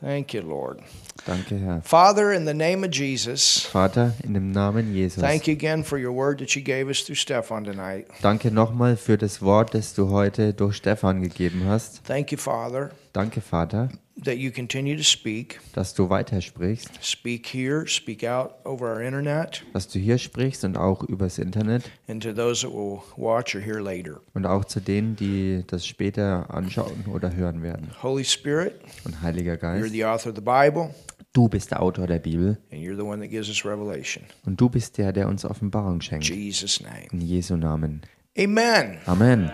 Thank you, Lord. Danke, Herr. Father, in the name of Jesus, Vater, in dem Namen Jesus. thank you again for your word that you gave us through Stefan tonight. Danke nochmal für das Wort, das du heute durch Stefan gegeben hast. Thank you, Father, Danke, Vater, that you continue to speak. dass du weitersprichst, Speak here, speak out over our internet, dass du hier sprichst und auch übers Internet and to those that will watch or hear later. und auch zu denen, die das später anschauen oder hören werden. Holy Spirit, Und Heiliger you're Geist, the author of the Bible, du bist der Autor der Bibel and you're the one that gives us revelation. und du bist der, der uns Offenbarung schenkt. Jesus' name. In Jesu Namen. Amen. Amen.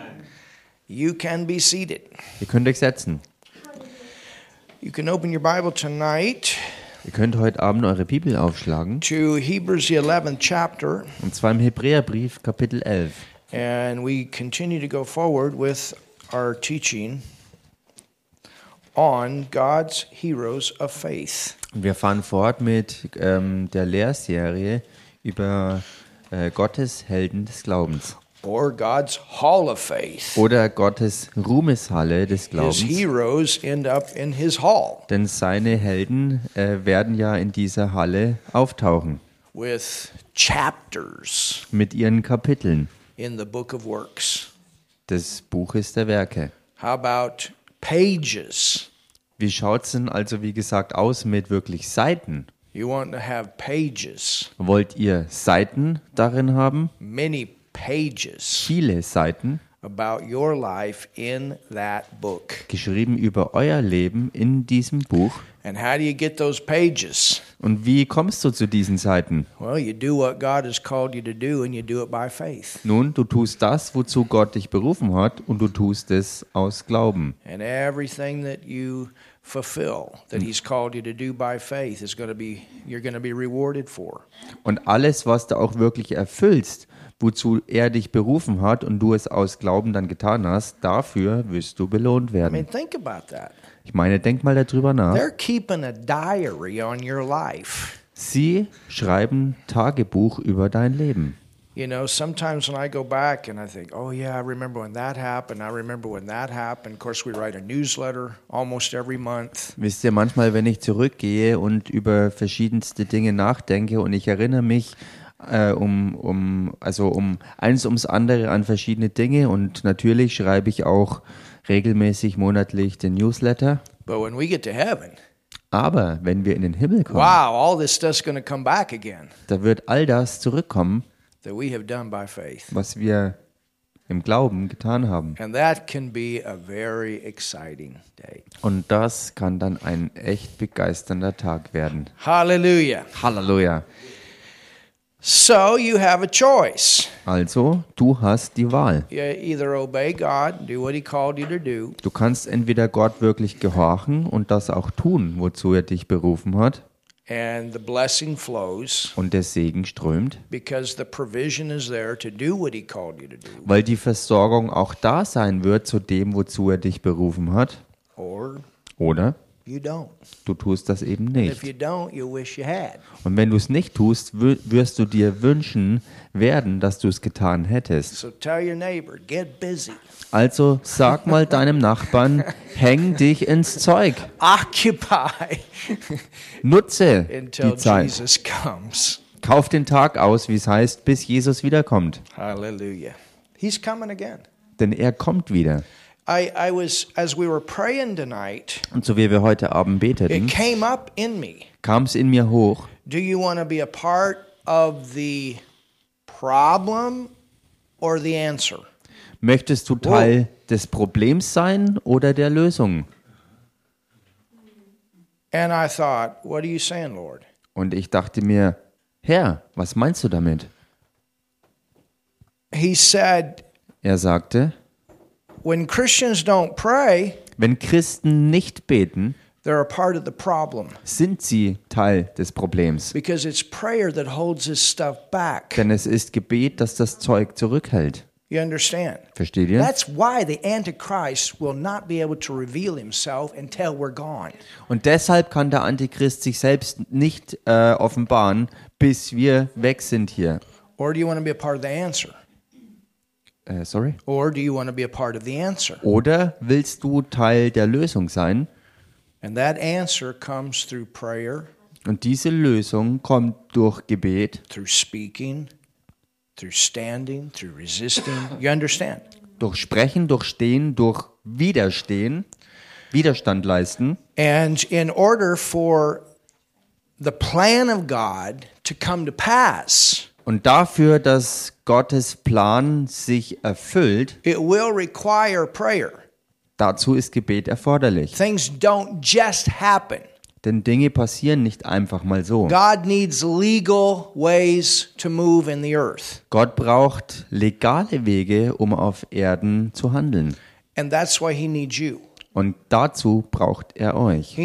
You can be seated. Ihr könnt euch setzen. You can open your Bible tonight Ihr könnt heute Abend eure Bibel aufschlagen. to Hebrews, the 11th chapter, Und zwar im Hebräerbrief, Kapitel 11. and we continue to go forward with our teaching on God's heroes of faith. Und wir fahren fort mit ähm, der Lehrserie über äh, Gottes Helden des Glaubens. Or God's Hall of Faith. Oder Gottes Ruhmeshalle des His Glaubens. heroes end up in his hall Denn seine Helden äh, werden ja in dieser Halle auftauchen. with chapters Mit ihren Kapiteln in the book of works. des Buches der Werke. How about pages? Wie schaut es denn also, wie gesagt, aus mit wirklich Seiten? You want to have pages, Wollt ihr Seiten darin haben? many pages Viele Seiten, about your life in that book. geschrieben über euer Leben in diesem Buch. And how do you get those pages? Und wie kommst du zu diesen Seiten? Well, you do what God has called you to do, and you do it by faith. Nun, du tust das, wozu Gott dich berufen hat, und du tust es aus Glauben. And everything that you fulfill that He's called you to do by faith is going to be you're going to be rewarded for. Und alles, was du auch wirklich erfüllst, wozu er dich berufen hat und du es aus Glauben dann getan hast, dafür wirst du belohnt I werden. mean, think about that. Ich meine, denk mal darüber nach. They're keeping a diary on your life. Sie schreiben Tagebuch über dein Leben. You know, sometimes when I go back and I think, oh, yeah, I remember when that happened. I remember when that happened. Of course, we write a newsletter almost every month. Wisst ihr, manchmal, wenn ich zurückgehe und über verschiedenste Dinge nachdenke und ich erinnere mich äh, um, um, also um eins ums andere an verschiedene Dinge und natürlich schreibe ich auch regelmäßig monatlich den Newsletter. But when we get to heaven, Aber wenn wir in den Himmel kommen, wow, all this stuff's going to come back again da wird all das zurückkommen, that we have done by faith. was wir im Glauben getan haben. And that can be a very exciting day. Und das kann dann ein echt begeisternder Tag werden. Hallelujah. Halleluja. So you have a choice. Also, du hast die Wahl. You either obey God, do what He called you to do, Du kannst entweder Gott wirklich gehorchen und das auch tun, wozu er dich berufen hat, and the blessing flows und der Segen strömt, because the provision is there to do what He called you to do. weil die Versorgung auch da sein wird zu dem, wozu er dich berufen hat. Or Oder. Du tust das eben nicht. you don't, you wish you had. Und wenn du es nicht tust, wirst du dir wünschen werden, dass du es getan hättest. Also sag mal deinem Nachbarn, häng dich ins Zeug. Nutze die Zeit. Kauf den Tag aus, wie es heißt, bis Jesus wiederkommt. Hallelujah. He's coming again. Denn er kommt wieder. I, I was, as we were praying tonight, Und so wie wir heute Abend it beteten, came up in me. kam es in mir hoch. Do you want to be a part of the problem or the answer? Möchtest du Teil des Problems sein oder der Lösung? And I thought, what are you saying, Lord? Und ich dachte mir, Herr, was meinst du damit? He said, Er sagte, when Christians don't pray, wenn Christen nicht beten, they're a part of the problem sind sie Teil des Problems. because it's prayer that holds this stuff back. Denn es ist Gebet, das das Zeug zurückhält. You understand? Versteht ihr? That's why the Antichrist will not be able to reveal himself until we're gone. Und deshalb kann der Antichrist sich selbst nicht äh, offenbaren, bis wir weg sind hier. Or do you want to be a part of the answer? Äh, sorry? Or do you want to be a part of the answer? Oder willst du Teil der Lösung sein? And that answer comes through prayer, Und diese Lösung kommt durch Gebet, through speaking, through standing, through resisting. You understand? durch Sprechen, durch Stehen, durch Widerstehen, Widerstand leisten. And in order for the plan of God to come to pass, Und dafür, dass Gottes Plan sich erfüllt, it will require prayer. dazu ist Gebet erforderlich. Things don't just happen. Denn Dinge passieren nicht einfach mal so. God needs legal ways to move in the earth. Gott braucht legale Wege, um auf Erden zu handeln. And that's why he needs you. Und dazu braucht er euch.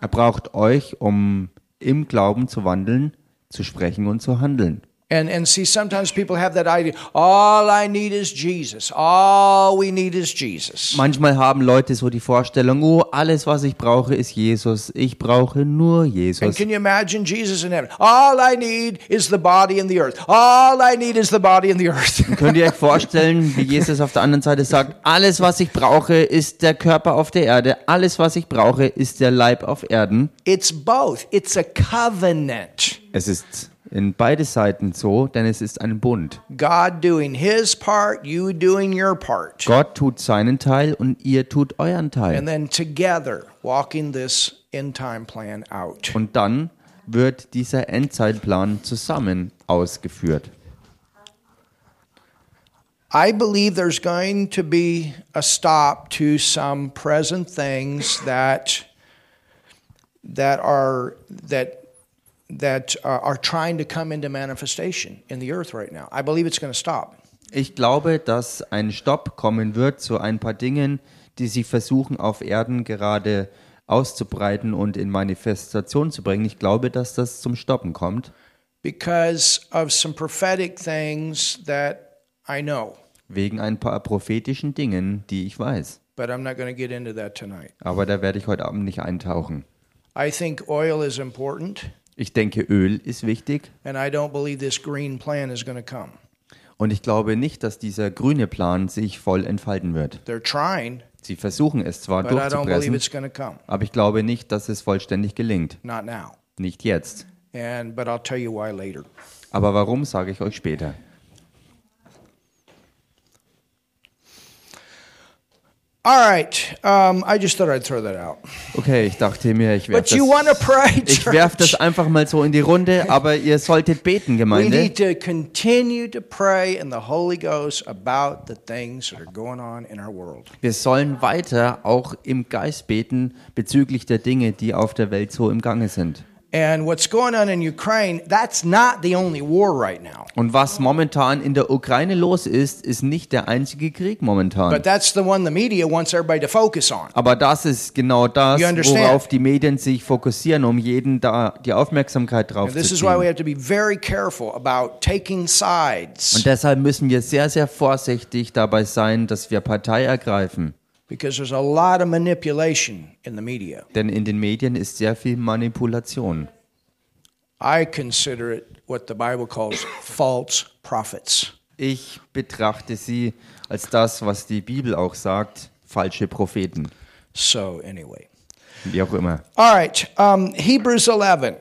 Er braucht euch, um im Glauben zu wandeln, zu sprechen und zu handeln. And and see sometimes people have that idea, all I need is Jesus. All we need is Jesus. Manchmal haben Leute so die Vorstellung, oh, alles, was ich brauche, ist Jesus. Ich brauche nur And Jesus. can you imagine Jesus in heaven? All I need is the body in the earth. All I need is the body in the earth. Könnt ihr euch vorstellen, wie Jesus auf der anderen Seite sagt, alles, was ich brauche, ist der Körper auf der Erde. Alles, was ich brauche, ist der Leib auf Erden. it's both. It's a covenant. Es ist in beide Seiten so, denn es ist ein Bund. God doing his part, you doing your part. Gott tut seinen Teil und ihr tut euren And Teil. then together walking this end time plan out. Und dann wird dieser Endzeitplan zusammen ausgeführt. I believe there's going to be a stop to some present things that that are that that uh, are trying to come into manifestation in the earth right now. I believe it's going to stop. Ich glaube, dass ein Stopp kommen wird zu ein paar Dingen, die sich versuchen auf Erden gerade auszubreiten und in Manifestation zu bringen. Ich glaube, dass das zum Stoppen kommt, because of some prophetic things that I know. wegen ein paar prophetischen Dingen, die ich weiß. But I'm not going to get into that tonight. Aber da werde ich heute Abend nicht eintauchen. I think oil is important, Ich denke, Öl ist wichtig and I don't believe this green plan is going to come. und ich glaube nicht, dass dieser grüne Plan sich voll entfalten wird. They're trying, Sie versuchen es zwar but I don't believe durchzupressen, aber ich glaube nicht, dass es vollständig gelingt. Nicht jetzt. And but I'll tell you why later. Aber warum, sage ich euch später. All right. Um, I just thought I'd throw that out. Okay, ich dachte mir, ich werfe das, ich werf das einfach mal so in die Runde, aber ihr solltet beten, Gemeinde. Wir sollen weiter auch im Geist beten bezüglich der Dinge, die auf der Welt so im Gange sind. And what's going on in Ukraine, that's not the only war right now. Und was momentan in der Ukraine los ist, ist nicht der einzige Krieg momentan. But that's the one the media wants everybody to focus on. Aber das ist genau das, worauf die Medien sich fokussieren, um jeden da die Aufmerksamkeit drauf zu this is why we ziehen. have to be very careful about taking sides Und deshalb müssen wir sehr, sehr vorsichtig dabei sein, dass wir Partei ergreifen. Because there's a lot of manipulation in the media. Denn in den Medien ist sehr viel Manipulation. I consider it what the Bible calls false prophets. Ich betrachte sie als das, was die Bibel auch sagt, falsche Propheten. So, anyway. Wie auch immer. All right, um, Hebrews 11.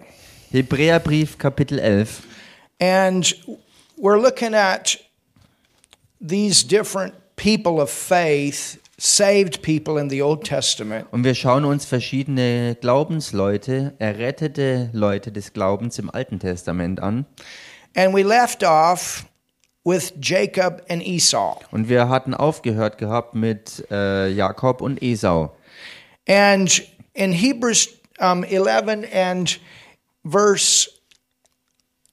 Hebräerbrief Kapitel 11. And we're looking at these different people of faith, saved people in the Old Testament. Und wir schauen uns verschiedene Glaubensleute, errettete Leute des Glaubens im Alten Testament an. And we left off with Jacob and Esau. Und wir hatten aufgehört gehabt mit äh, Jakob und Esau. And in Hebrews um, 11 and verse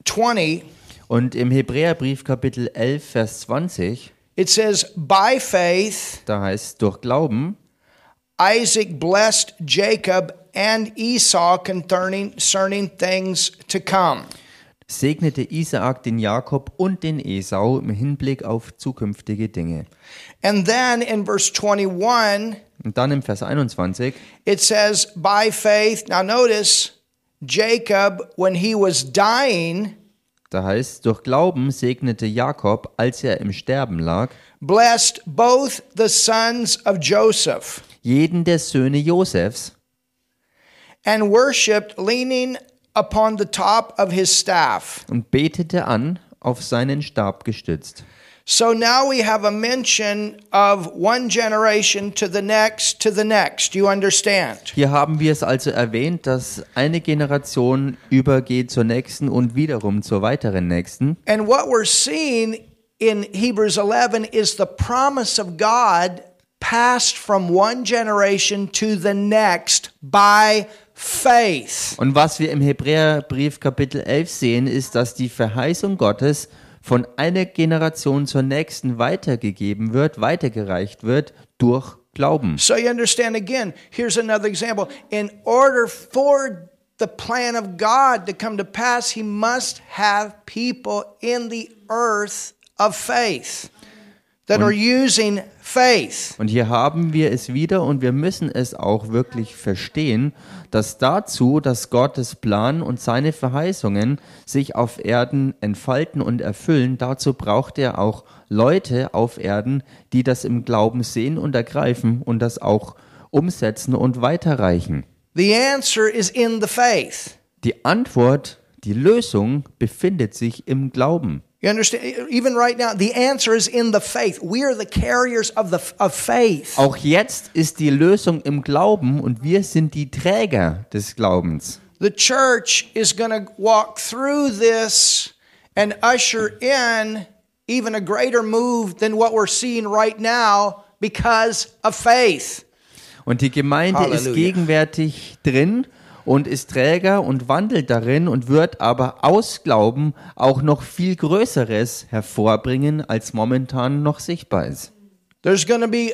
20, Und im Hebräerbrief Kapitel 11, Vers 20, it says, By faith, da heißt durch Glauben, Isaac blessed Jacob and Esau concerning, concerning things to come. segnete Isaak den Jakob und den Esau im Hinblick auf zukünftige Dinge. And then in verse 21, Und dann im Vers 21, it says, By faith, now notice, Jacob, when he was dying, da heißt, durch Glauben segnete Jakob, als er im Sterben lag, blessed both the sons of Joseph jeden der Söhne Josefs and worshiped leaning upon the top of his staff. und betete an, auf seinen Stab gestützt. So now we have a mention of one generation to the next to the next. You understand? Hier haben wir es also erwähnt, dass eine Generation übergeht zur nächsten und wiederum zur weiteren nächsten. And what we're seeing in Hebrews 11 is the promise of God passed from one generation to the next by faith. Und was wir im Hebräerbrief Kapitel 11 sehen, ist, dass die Verheißung Gottes von einer Generation zur nächsten weitergegeben wird, weitergereicht wird durch Glauben. So you understand again, here's another example. In order for the plan of God to come to pass, he must have people in the earth of faith that are using faith. Und hier haben wir es wieder und wir müssen es auch wirklich verstehen, dass dazu, dass Gottes Plan und seine Verheißungen sich auf Erden entfalten und erfüllen, dazu braucht er auch Leute auf Erden, die das im Glauben sehen und ergreifen und das auch umsetzen und weiterreichen. The answer is in the faith. Die Antwort, die Lösung befindet sich im Glauben. You understand? Even right now, the answer is in the faith. We are the carriers of the of faith. Auch jetzt ist die Lösung im Glauben und wir sind die Träger des Glaubens. The church is going to walk through this and usher in even a greater move than what we're seeing right now because of faith. Und die Gemeinde ist Halleluja. gegenwärtig drin und ist Träger und wandelt darin und wird aber aus Glauben auch noch viel Größeres hervorbringen, als momentan noch sichtbar ist. There's going to be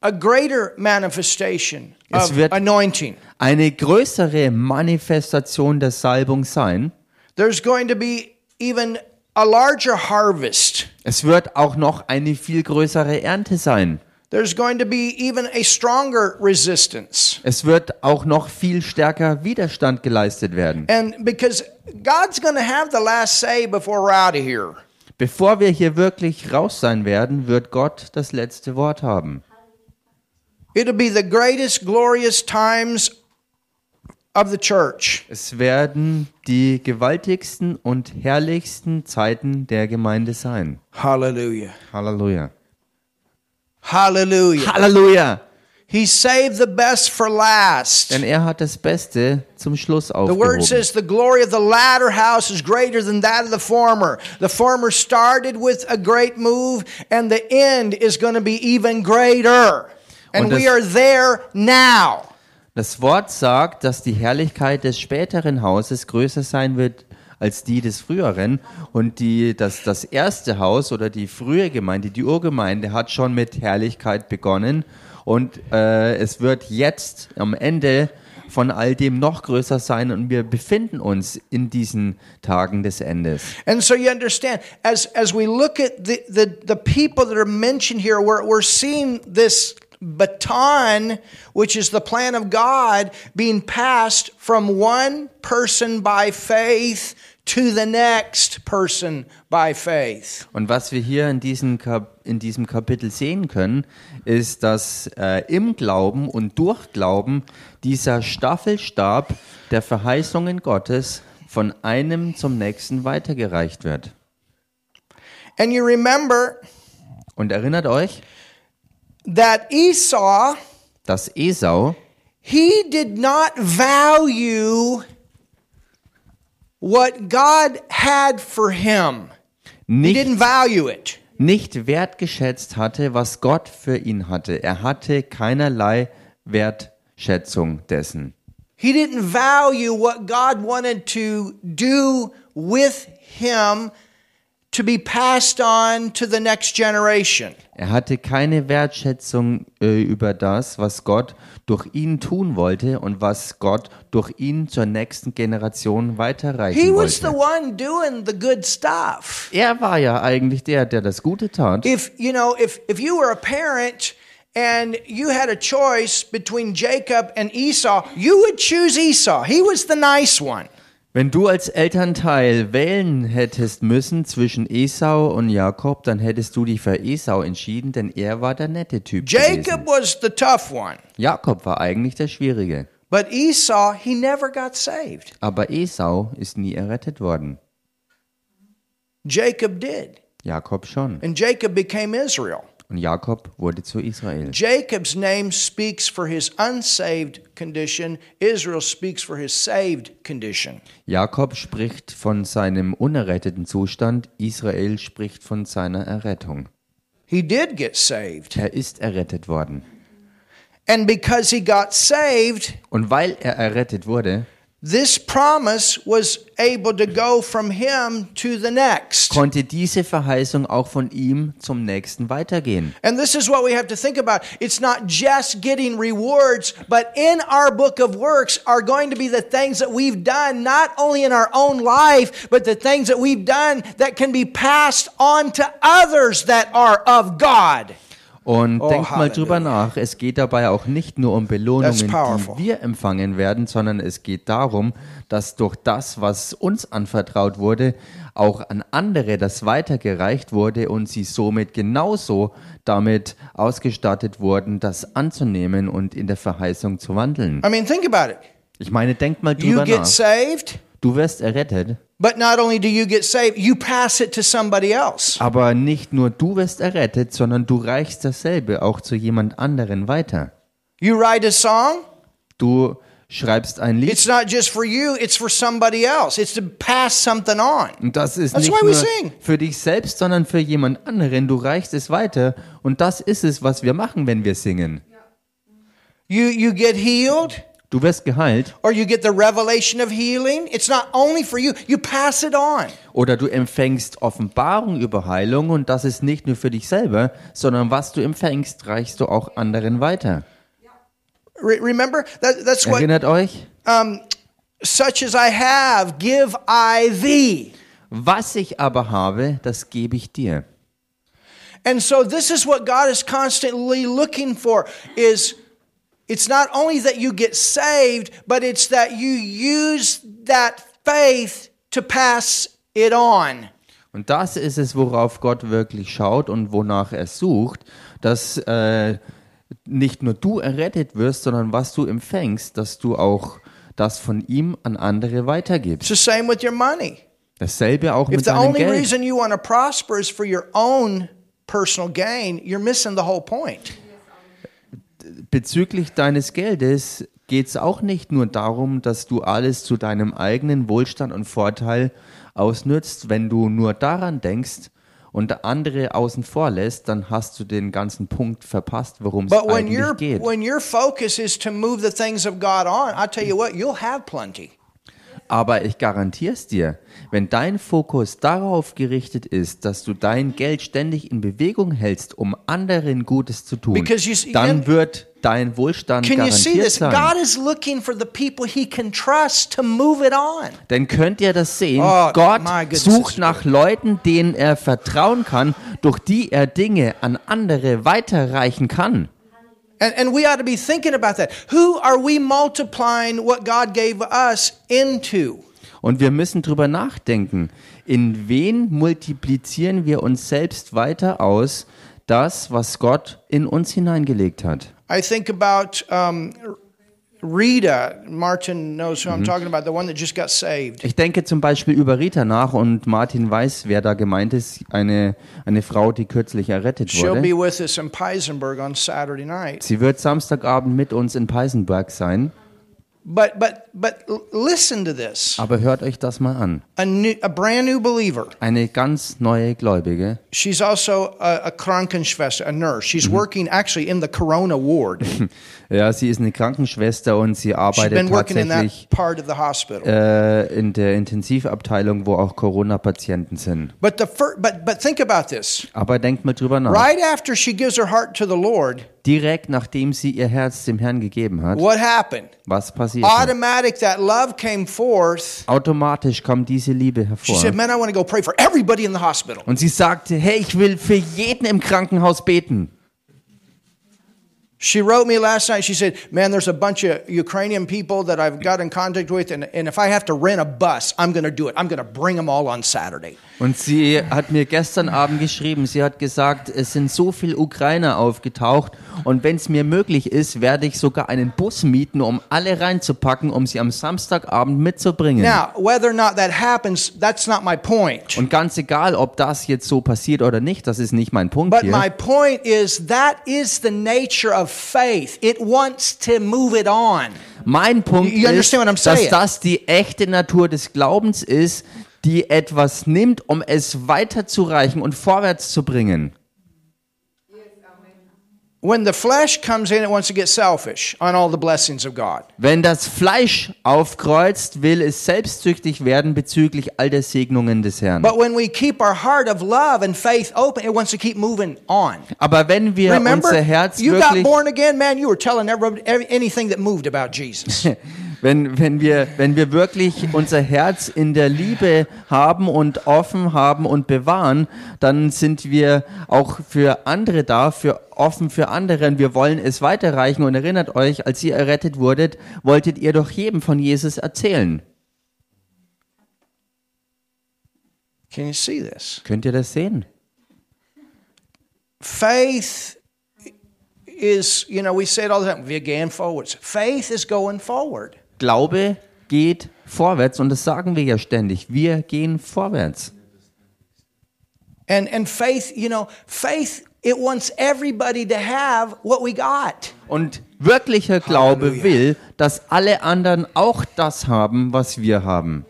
a greater manifestation Es of wird- anointing. Eine größere Manifestation der Salbung sein. There's going to be even a larger harvest. Es wird auch noch eine viel größere Ernte sein. There's going to be even a stronger resistance. Es wird auch noch viel stärker Widerstand geleistet werden. And because God's going to have the last say before we're out of here. Bevor wir hier wirklich raus sein werden, wird Gott das letzte Wort haben. It'll be the greatest, glorious times of the church. Es werden die gewaltigsten und herrlichsten Zeiten der Gemeinde sein. Hallelujah. Halleluja. Hallelujah. Halleluja! He saved the best for last. Denn er hat das Beste zum Schluss The word aufgehoben. says the glory of the latter house is greater than that of the former. The former started with a great move, and the end is going to be even greater. And das- we are there now. Das Wort sagt, dass die Herrlichkeit des späteren Hauses größer sein wird als die des früheren. Und die, das, das erste Haus oder die frühe Gemeinde, die Urgemeinde, hat schon mit Herrlichkeit begonnen. Und äh, es wird jetzt am Ende von all dem noch größer sein. Und wir befinden uns in diesen Tagen des Endes. And so you understand, as as we look at the the, the people that are mentioned here, we're we're seeing this baton, which is the plan of God, being passed from one person by faith to the next person by faith. Und was wir hier in diesem, Kap in diesem Kapitel sehen können, ist, dass äh, im Glauben und durch Glauben dieser Staffelstab der Verheißungen Gottes von einem zum nächsten weitergereicht wird. And you remember Und erinnert euch, that Esau, dass Esau, he did not value what God had for him. He nicht, didn't value it. nicht wertgeschätzt hatte, was Gott für ihn hatte. Er hatte keinerlei Wertschätzung dessen. He didn't value what God wanted to do with him to be passed on to the next generation. Er hatte keine Wertschätzung äh, über das, was Gott durch ihn tun wollte und was Gott durch ihn zur nächsten Generation He weiterreichen was the wollte. one doing the good stuff. Er war ja eigentlich der, der das Gute tat. If, you know, if if you were a parent and you had a choice between Jacob and Esau, you would choose Esau. He was the nice one. Wenn du als Elternteil wählen hättest müssen zwischen Esau und Jakob, dann hättest du dich für Esau entschieden, denn er war der nette Typ. Jacob Gewesen. was the tough one, Jakob war eigentlich der Schwierige. but Esau, he never got saved. Aber Esau ist nie errettet worden. Jacob did. Jakob schon. And Jacob became Israel. Und Jakob wurde zu Israel. Jacob's name speaks for his unsaved condition, Israel speaks for his saved condition. Jakob spricht von seinem unerretteten Zustand, Israel spricht von seiner Errettung. He did get saved. Er ist errettet worden. And because he got saved, Und weil er errettet wurde, this promise was able to go from him to the next. konnte diese Verheißung auch von ihm zum nächsten weitergehen. And this is what we have to think about. It's not just getting rewards, but in our book of works are going to be the things that we've done, not only in our own life, but the things that we've done that can be passed on to others that are of God. Und Oh, denkt mal drüber nach, es geht dabei auch nicht nur um Belohnungen, die wir empfangen werden, sondern es geht darum, dass durch das, was uns anvertraut wurde, auch an andere das weitergereicht wurde und sie somit genauso damit ausgestattet wurden, das anzunehmen und in der Verheißung zu wandeln. I mean, think about it. Ich meine, denkt mal You drüber get nach. saved, Du wirst errettet, but not only do you get saved, you pass it to somebody else. aber nicht nur du wirst errettet, sondern du reichst dasselbe auch zu jemand anderen weiter. You write a song, Du schreibst ein Lied it's not just for you, it's for somebody else. It's to pass something on. Und das ist That's nicht why we nur sing. für dich selbst, sondern für jemand anderen. Du reichst es weiter. Und das ist es, was wir machen, wenn wir singen. You you get healed, Du wirst geheilt or you get the revelation of healing. It's not only for you, you pass it on. oder du empfängst Offenbarung über Heilung und das ist nicht nur für dich selber, sondern was du empfängst, reichst du auch anderen weiter. Re- remember that that's what Erinnert euch? um, such as I have, give I thee. Was ich aber habe, das gebe ich dir. And so this is what God is constantly looking for is it's not only that you get saved, but it's that you use that faith to pass it on. Und das ist es, worauf Gott wirklich schaut und wonach er sucht, dass äh, nicht nur du errettet wirst, sondern was du empfängst, dass du auch das von ihm an andere weitergibst. It's the same with your money. Dasselbe auch If mit the only reason you want to prosper is for your own personal gain, you're missing the whole point. Bezüglich deines Geldes geht es auch nicht nur darum, dass du alles zu deinem eigenen Wohlstand und Vorteil ausnützt. Wenn du nur daran denkst und andere außen vor lässt, dann hast du den ganzen Punkt verpasst, worum es eigentlich geht. when your focus is to move the things of God on, I tell you what, you'll have plenty. Aber ich garantiere es dir, wenn dein Fokus darauf gerichtet ist, dass du dein Geld ständig in Bewegung hältst, um anderen Gutes zu tun, dann wird dein Wohlstand Can you see garantiert this? sein. God is looking for the people he can trust to move it on. Denn könnt ihr das sehen? Oh, Gott my goodness, sucht it's nach Leuten, denen er vertrauen kann, durch die er Dinge an andere weiterreichen kann. And, and we ought to be thinking about that. Who are we multiplying what God gave us into? Und wir müssen drüber nachdenken, in wen multiplizieren wir uns selbst weiter aus, das, was Gott in uns hineingelegt hat. I think about um, Rita. Martin knows who I'm talking about, the one that just got saved. Ich denke zum Beispiel über Rita nach und Martin weiß, wer da gemeint ist, eine, eine Frau, die kürzlich errettet She'll be wurde. with us in Peisenberg on Saturday night. Sie wird Samstagabend mit uns in Peisenberg sein, But but but listen to this. aber hört euch das mal an. A new, a brand new believer. Eine ganz neue Gläubige. She's also a, a Krankenschwester, a nurse. She's working actually in the Corona ward. Ja, sie ist eine Krankenschwester und sie arbeitet in tatsächlich hospital. äh, in der Intensivabteilung, wo auch Corona-Patienten sind. But the fir- but but think about this. Aber denkt mal drüber nach. Right after she gives her heart to the Lord, Direkt nachdem sie ihr Herz dem Herrn gegeben hat, what happened? was passiert? Automatic that love came forth. Automatisch kam diese Liebe She hervor. said, "Man, I want to go pray for everybody in the hospital." Und sie sagte, hey, ich will für jeden im Krankenhaus beten. She wrote me last night. She said, Man, there's a bunch of Ukrainian people that I've got in contact with, and, and if I have to rent a bus, I'm going to do it. I'm going to bring them all on Saturday. Und sie hat mir gestern Abend geschrieben, sie hat gesagt, es sind so viele Ukrainer aufgetaucht und wenn es mir möglich ist, werde ich sogar einen Bus mieten, um alle reinzupacken, um sie am Samstagabend mitzubringen. Now, whether or not that happens, that's not my point. Und ganz egal, ob das jetzt so passiert oder nicht, das ist nicht mein Punkt But my hier. point is that is the nature of faith. It wants to move it on. Mein Punkt You ist, dass das die echte Natur des Glaubens ist, die etwas nimmt, um es weiterzureichen und vorwärts zu bringen. When the flesh comes in, it wants to get selfish on all the blessings of God. Wenn das Fleisch aufkreuzt, will es selbstsüchtig werden bezüglich all der Segnungen des Herrn. But when we keep our heart of love and faith open, it wants to keep moving on. Aber wenn wir Remember, unser Herz you got wirklich, born again, man. You were telling everybody anything that moved about Jesus. wenn, wenn wir, wenn wir wirklich unser Herz in der Liebe haben und offen haben und bewahren, dann sind wir auch für andere da, für offen für andere. Und wir wollen es weiterreichen. Und erinnert euch, als ihr errettet wurdet, wolltet ihr doch jedem von Jesus erzählen. Can you see this? Könnt ihr das sehen? Faith is, you know, we say it all the time. Wir gehen forwards. Faith is going forward. Glaube geht vorwärts und das sagen wir ja ständig. Wir gehen vorwärts. And and faith, you know, faith it wants everybody to have what we got. Und wirklicher Glaube will, dass alle anderen auch das haben, was wir haben.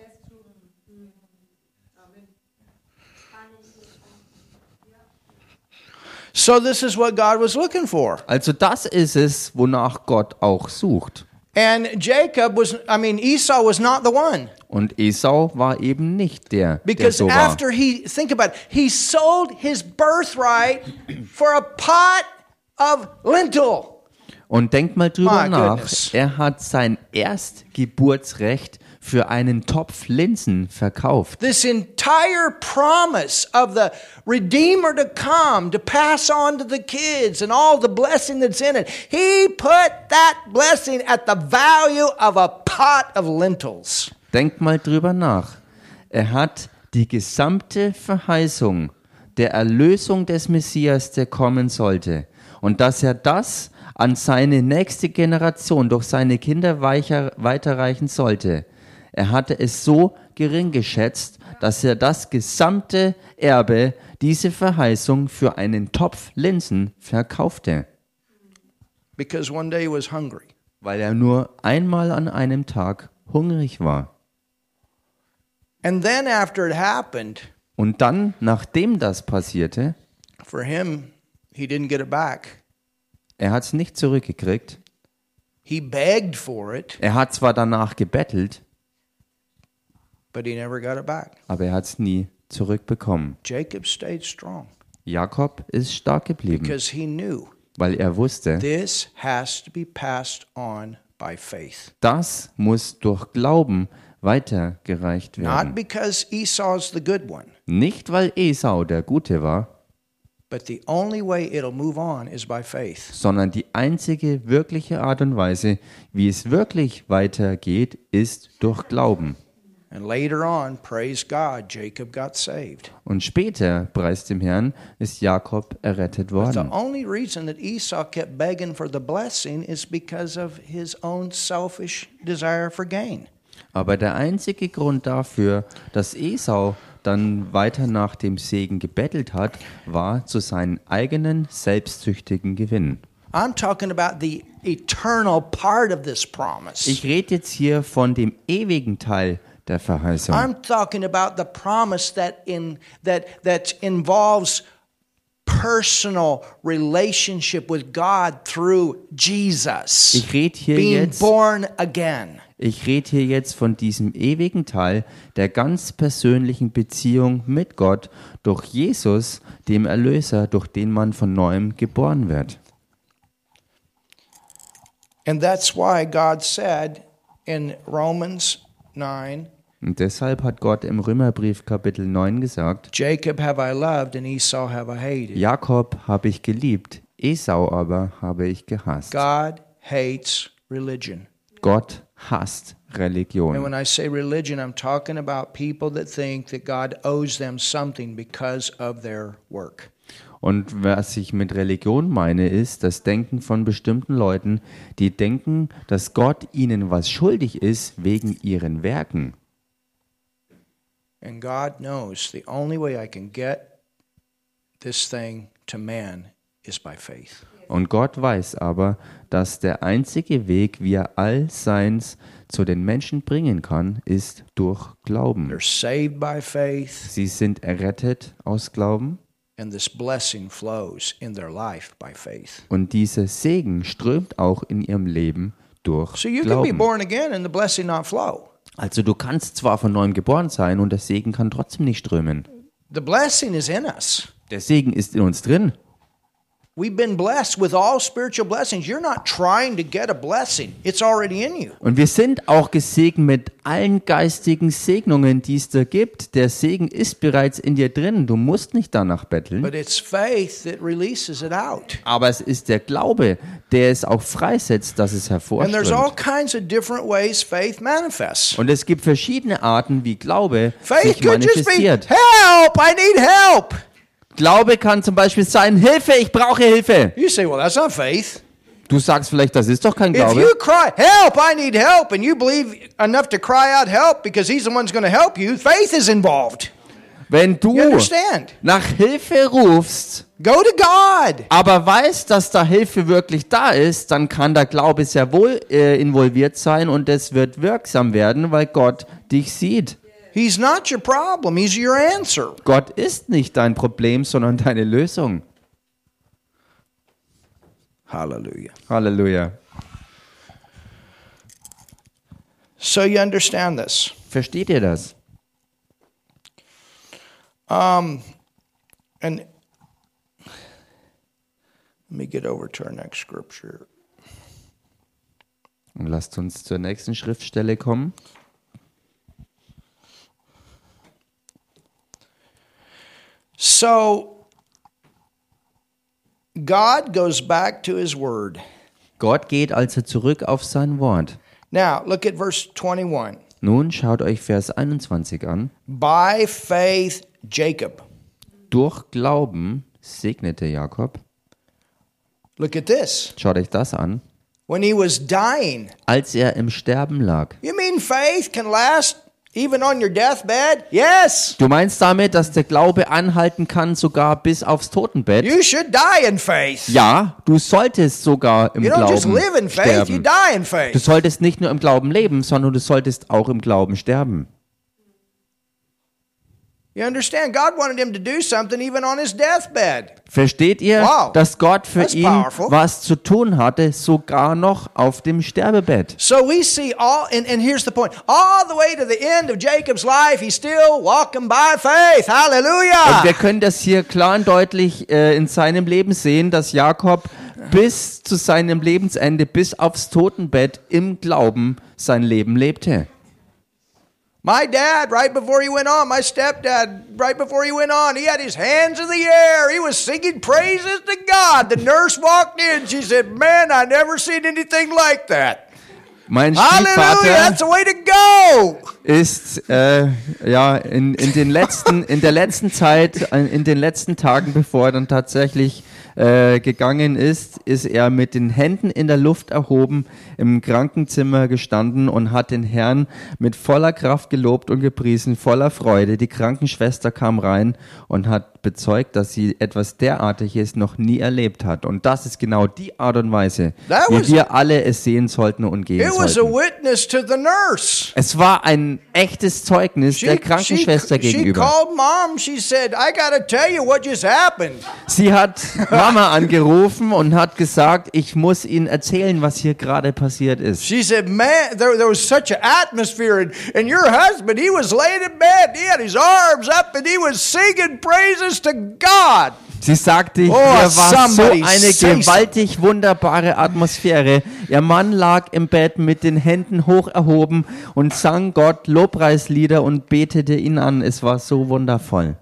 So this is what God was looking for. Also das ist es, wonach Gott auch sucht. And Jacob was I mean Esau was not the one. Und Esau war eben nicht der, der Because so war. after he think about it, he sold his birthright for a pot of lentil. Und denkt mal drüber My nach. goodness. Er hat sein Erstgeburtsrecht für einen Topf Linsen verkauft. This entire promise of the Redeemer to come to pass on to the kids and all the blessing that's in it, he put that blessing at the value of a pot of lentils. Denkt mal drüber nach. Er hat die gesamte Verheißung der Erlösung des Messias, der kommen sollte, und dass er das an seine nächste Generation durch seine Kinder weiterreichen sollte. Er hatte es so gering geschätzt, dass er das gesamte Erbe, diese Verheißung für einen Topf Linsen verkaufte, Because one day he was hungry. weil er nur einmal an einem Tag hungrig war. And then after it happened, Und dann, nachdem das passierte, for him, he didn't get it back. Er hat es nicht zurückgekriegt. He begged for it, Er hat zwar danach gebettelt, but he never got it back. aber er hat es nie zurückbekommen. Jacob stayed strong Jakob ist stark geblieben, because he knew weil er wusste, this has to be passed on by faith. das muss durch Glauben weitergereicht Not werden. because Esau's the good one, Nicht, weil Esau der Gute war, but the only way it'll move on is by faith. sondern die einzige wirkliche Art und Weise, wie es wirklich weitergeht, ist durch Glauben. Und später, preis dem Herrn, ist Jakob errettet The worden. only reason that Esau kept begging for the blessing is because of his own selfish desire for gain. Aber der einzige Grund dafür, dass Esau dann weiter nach dem Segen gebettelt hat, war zu seinen eigenen selbstsüchtigen Gewinn. I'm talking about the eternal part of this promise. Ich rede jetzt hier von dem ewigen Teil der Verheißung. I'm talking about the promise that in that that involves personal relationship with God through Jesus. Ich rede hier being jetzt born again. Ich rede hier jetzt von diesem ewigen Teil der ganz persönlichen Beziehung mit Gott durch Jesus, dem Erlöser, durch den man von neuem geboren wird. And that's why God said in Romans 9, Und deshalb hat Gott im Römerbrief Kapitel 9 gesagt, Jacob have I loved and Esau have I hated. Jakob habe ich geliebt, Esau aber habe ich gehasst. God hates religion. Gott hasst And Religion. when I say religion, I'm talking about people that think that God owes them something because of their work. Und was ich mit Religion meine, ist das Denken von bestimmten Leuten, die denken, dass Gott ihnen was schuldig ist wegen ihren Werken. And God knows the only way I can get this thing to man is by faith. Und Gott weiß aber, dass der einzige Weg, wie er all seins zu den Menschen bringen kann, ist durch Glauben. They're saved by faith, Sie sind errettet aus Glauben and this blessing flows in their life by faith. und dieser Segen strömt auch in ihrem Leben durch So you can be Glauben. born again and the blessing not flow. Also du kannst zwar von neuem geboren sein und der Segen kann trotzdem nicht strömen. The blessing is in us. Der Segen ist in uns drin. We've been blessed with all spiritual blessings. You're not trying to get a blessing, it's already in you. Und wir sind auch gesegnet mit allen geistigen Segnungen, die es da gibt. Der Segen ist bereits in dir drin. Du musst nicht danach betteln. But it's faith that releases it out. Aber es ist der Glaube, der es auch freisetzt, dass es And there's all hervorströmt. kinds of different ways faith manifests. Und es gibt verschiedene Arten, wie Glaube Faith sich could just be manifestiert. help, I need help. Glaube kann zum Beispiel sein, Hilfe, ich brauche Hilfe. You say, well, that's not faith. Du sagst vielleicht, das ist doch kein If you Glaube. cry, help, I need help, and you believe enough to cry out help because he's the one who's going to help you, faith is involved. Wenn du nach Hilfe rufst, Go to God. aber weißt, dass da Hilfe wirklich da ist, dann kann der Glaube sehr wohl äh, involviert sein und es wird wirksam werden, weil Gott dich sieht. He's not your problem, he's your answer. Gott ist nicht dein Problem, sondern deine Lösung. Hallelujah. Halleluja. So you understand this. Versteht ihr das? Um, and let me get over to our next scripture. Und lasst uns zur nächsten Schriftstelle kommen. So God goes back to his word. Gott geht also zurück auf sein Wort. Now, look at verse 21. Nun schaut euch Vers 21 an. By faith, Jacob. Durch Glauben segnete Jakob. Look at this. Schaut euch das an. When he was dying, Als er im Sterben lag. you mean faith can last even on your deathbed? Yes. Du meinst damit, dass der Glaube anhalten kann, sogar bis aufs Totenbett? You should die in faith. Ja, du solltest sogar im You don't just Glauben live in faith, you sterben. die in Du faith. solltest nicht nur im Glauben leben, sondern du solltest auch im Glauben sterben. You understand? God wanted him to do something even on his deathbed. Versteht ihr, Wow. dass Gott für ihn powerful. was zu tun hatte, sogar noch auf dem Sterbebett? So we see all, and, and here's the point all the way to the end of Jacob's life, he's still walking by faith. Und Hallelujah. wir können das hier klar und deutlich äh, in seinem Leben sehen, dass Jakob bis zu seinem Lebensende, bis aufs Totenbett im Glauben sein Leben lebte. My dad, right before he went on, my stepdad, right before he went on, he had his hands in the air. He was singing praises to God. The nurse walked in. She said, Man, I never seen anything like that. Mein Hallelujah. That's Stiefvater the way to go. ist äh, ja in, in den letzten in der letzten Zeit in den letzten Tagen bevor er dann tatsächlich äh, gegangen ist, ist er mit den Händen in der Luft erhoben im Krankenzimmer gestanden und hat den Herrn mit voller Kraft gelobt und gepriesen, voller Freude. Die Krankenschwester kam rein und hat bezeugt, dass sie etwas derartiges noch nie erlebt hat. Und das ist genau die Art und Weise, That wie wir alle es sehen sollten und gehen sollten. Es war ein echtes Zeugnis der Krankenschwester she gegenüber. mom. Said. Sie hat Mama angerufen und hat gesagt, ich muss Ihnen erzählen, was hier gerade passiert ist. She said, Man, there, there was such an atmosphere, and, and your husband, he was laying in bed, he had his arms up, and he was singing praises to God. Sie sagte, hier Oh, war so eine gewaltig wunderbare Atmosphäre. Ihr Mann lag im Bett mit den Händen hoch erhoben und sang Gott Lobpreislieder und betete ihn an. Es war so wundervoll.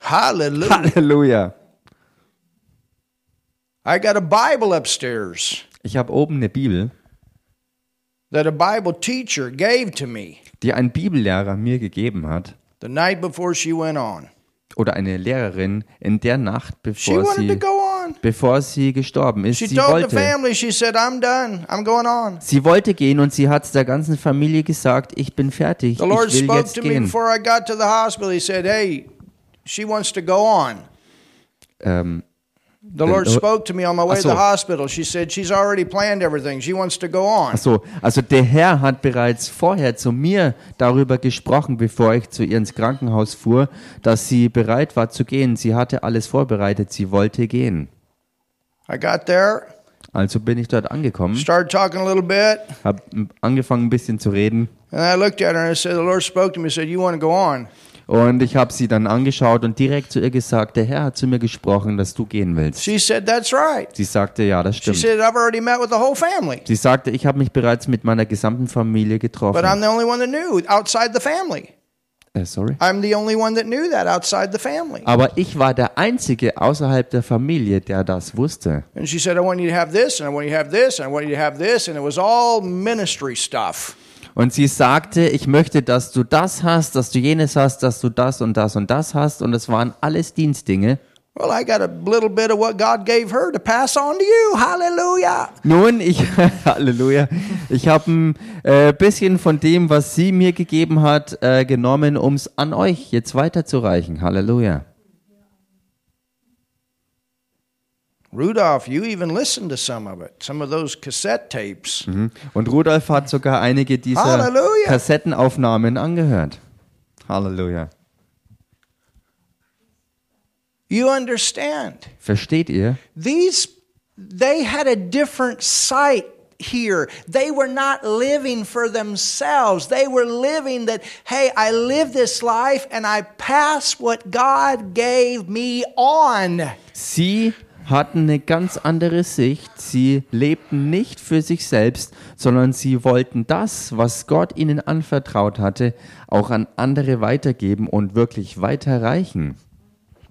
Hallelujah. Halleluja. I got a Bible upstairs Ich habe oben eine Bibel, that a Bible teacher gave to me die ein Bibellehrer mir gegeben hat. the night before she went on. Oder eine Lehrerin in der Nacht, She bevor sie, bevor sie gestorben ist. She Sie told the wollte, family, she said, I'm done. I'm going on. sie wollte gehen und sie hat der ganzen Familie gesagt, ich bin fertig, The Lord ich will spoke jetzt to me gehen. before I got to the hospital. He said, Hey, she wants to go on. Ähm, The Lord spoke to me on my way to the so. hospital. She said, She's already planned everything. She wants to go on. So, also der Herr hat bereits vorher zu mir darüber gesprochen, bevor ich zu ihr ins Krankenhaus fuhr, dass sie bereit war zu gehen. Sie hatte alles vorbereitet, sie wollte gehen. I got there, Also bin ich dort angekommen, started talking a little bit, habe angefangen ein bisschen zu reden and I looked at her and I said, The Lord spoke to me and said, You want to go on? Und ich habe sie dann angeschaut und direkt zu ihr gesagt, der Herr hat zu mir gesprochen, dass du gehen willst. She said, That's right. Sie sagte, ja, das She stimmt. said, I've already met with the whole family, Sie sagte, ich habe mich bereits mit meiner gesamten Familie but getroffen. I'm the only one that knew outside the family. Äh, sorry. I'm the only one that knew that outside the family. Aber ich war der Einzige außerhalb der Familie, der das wusste. And she said, I want you to have this, and I want you to have this, and I want you to have this. And it was all ministry stuff. Und sie sagte, ich möchte, dass du das hast, dass du jenes hast, dass du das und das und das hast. Und es waren alles Dienstdinge. Well, I got a little bit of what God gave her to pass on to you. Hallelujah. Nun, ich, Halleluja, ich habe ein äh, bisschen von dem, was sie mir gegeben hat, äh, genommen, um es an euch jetzt weiterzureichen. Halleluja. Rudolph, you even listened to some of it, some of those cassette tapes. Mhm. Und Rudolf hat sogar einige dieser Halleluja. Kassettenaufnahmen angehört. Halleluja. You understand? Versteht ihr? These, they had a different sight here. They were not living for themselves. They were living that, hey, I live this life and I pass what God gave me on. Sie hatten eine ganz andere Sicht. Sie lebten nicht für sich selbst, sondern sie wollten das, was Gott ihnen anvertraut hatte, auch an andere weitergeben und wirklich weiterreichen.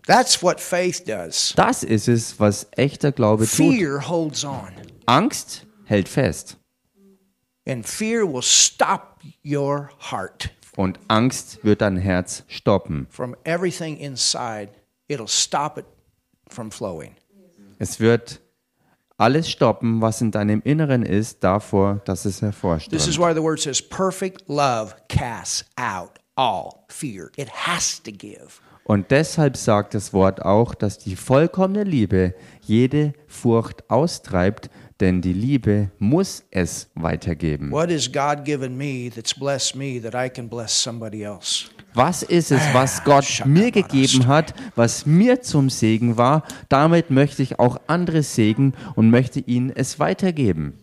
That's what faith does. Das ist es, was echter Glaube tut. Fear holds on, Angst hält fest and fear will stop your heart und Angst wird dein Herz stoppen. from everything inside. It'll stop it from flowing. Es wird alles stoppen, was in deinem Inneren ist, davor, dass es This is why the word says perfect love casts out all fear. It has to give. Und deshalb sagt das Wort auch, dass die vollkommene Liebe jede Furcht austreibt, denn die Liebe muss es weitergeben. What has God given me that's blessed me that I can bless somebody else? Was ist es, was Gott mir gegeben hat, was mir zum Segen war? Damit möchte ich auch andere segnen und möchte ihnen es weitergeben.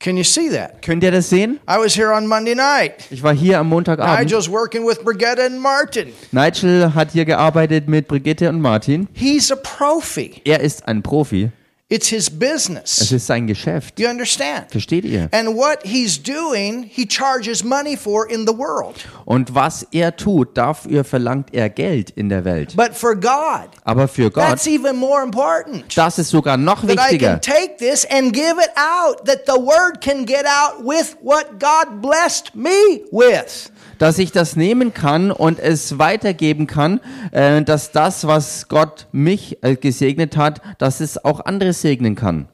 Can you see that? Könnt ihr das sehen? I was here on Monday night. Ich war hier am Montagabend. Nigel's working with Brigetta and Martin. Nigel hat hier gearbeitet mit Brigitte und Martin. He's a profi. Er ist ein Profi. It's his Es business. ist sein Geschäft. You understand? Versteht ihr? And what he's doing, he charges money for in the world. Und was er tut, dafür verlangt er Geld in der Welt. But for God, Aber für that's Gott, even more important. das ist sogar noch That I wichtiger, can take this and give it out, that the word can get out with what God blessed me with. dass ich das nehmen kann und es weitergeben kann, äh, dass das, was Gott mich äh, gesegnet hat, dass es auch andere segnen kann.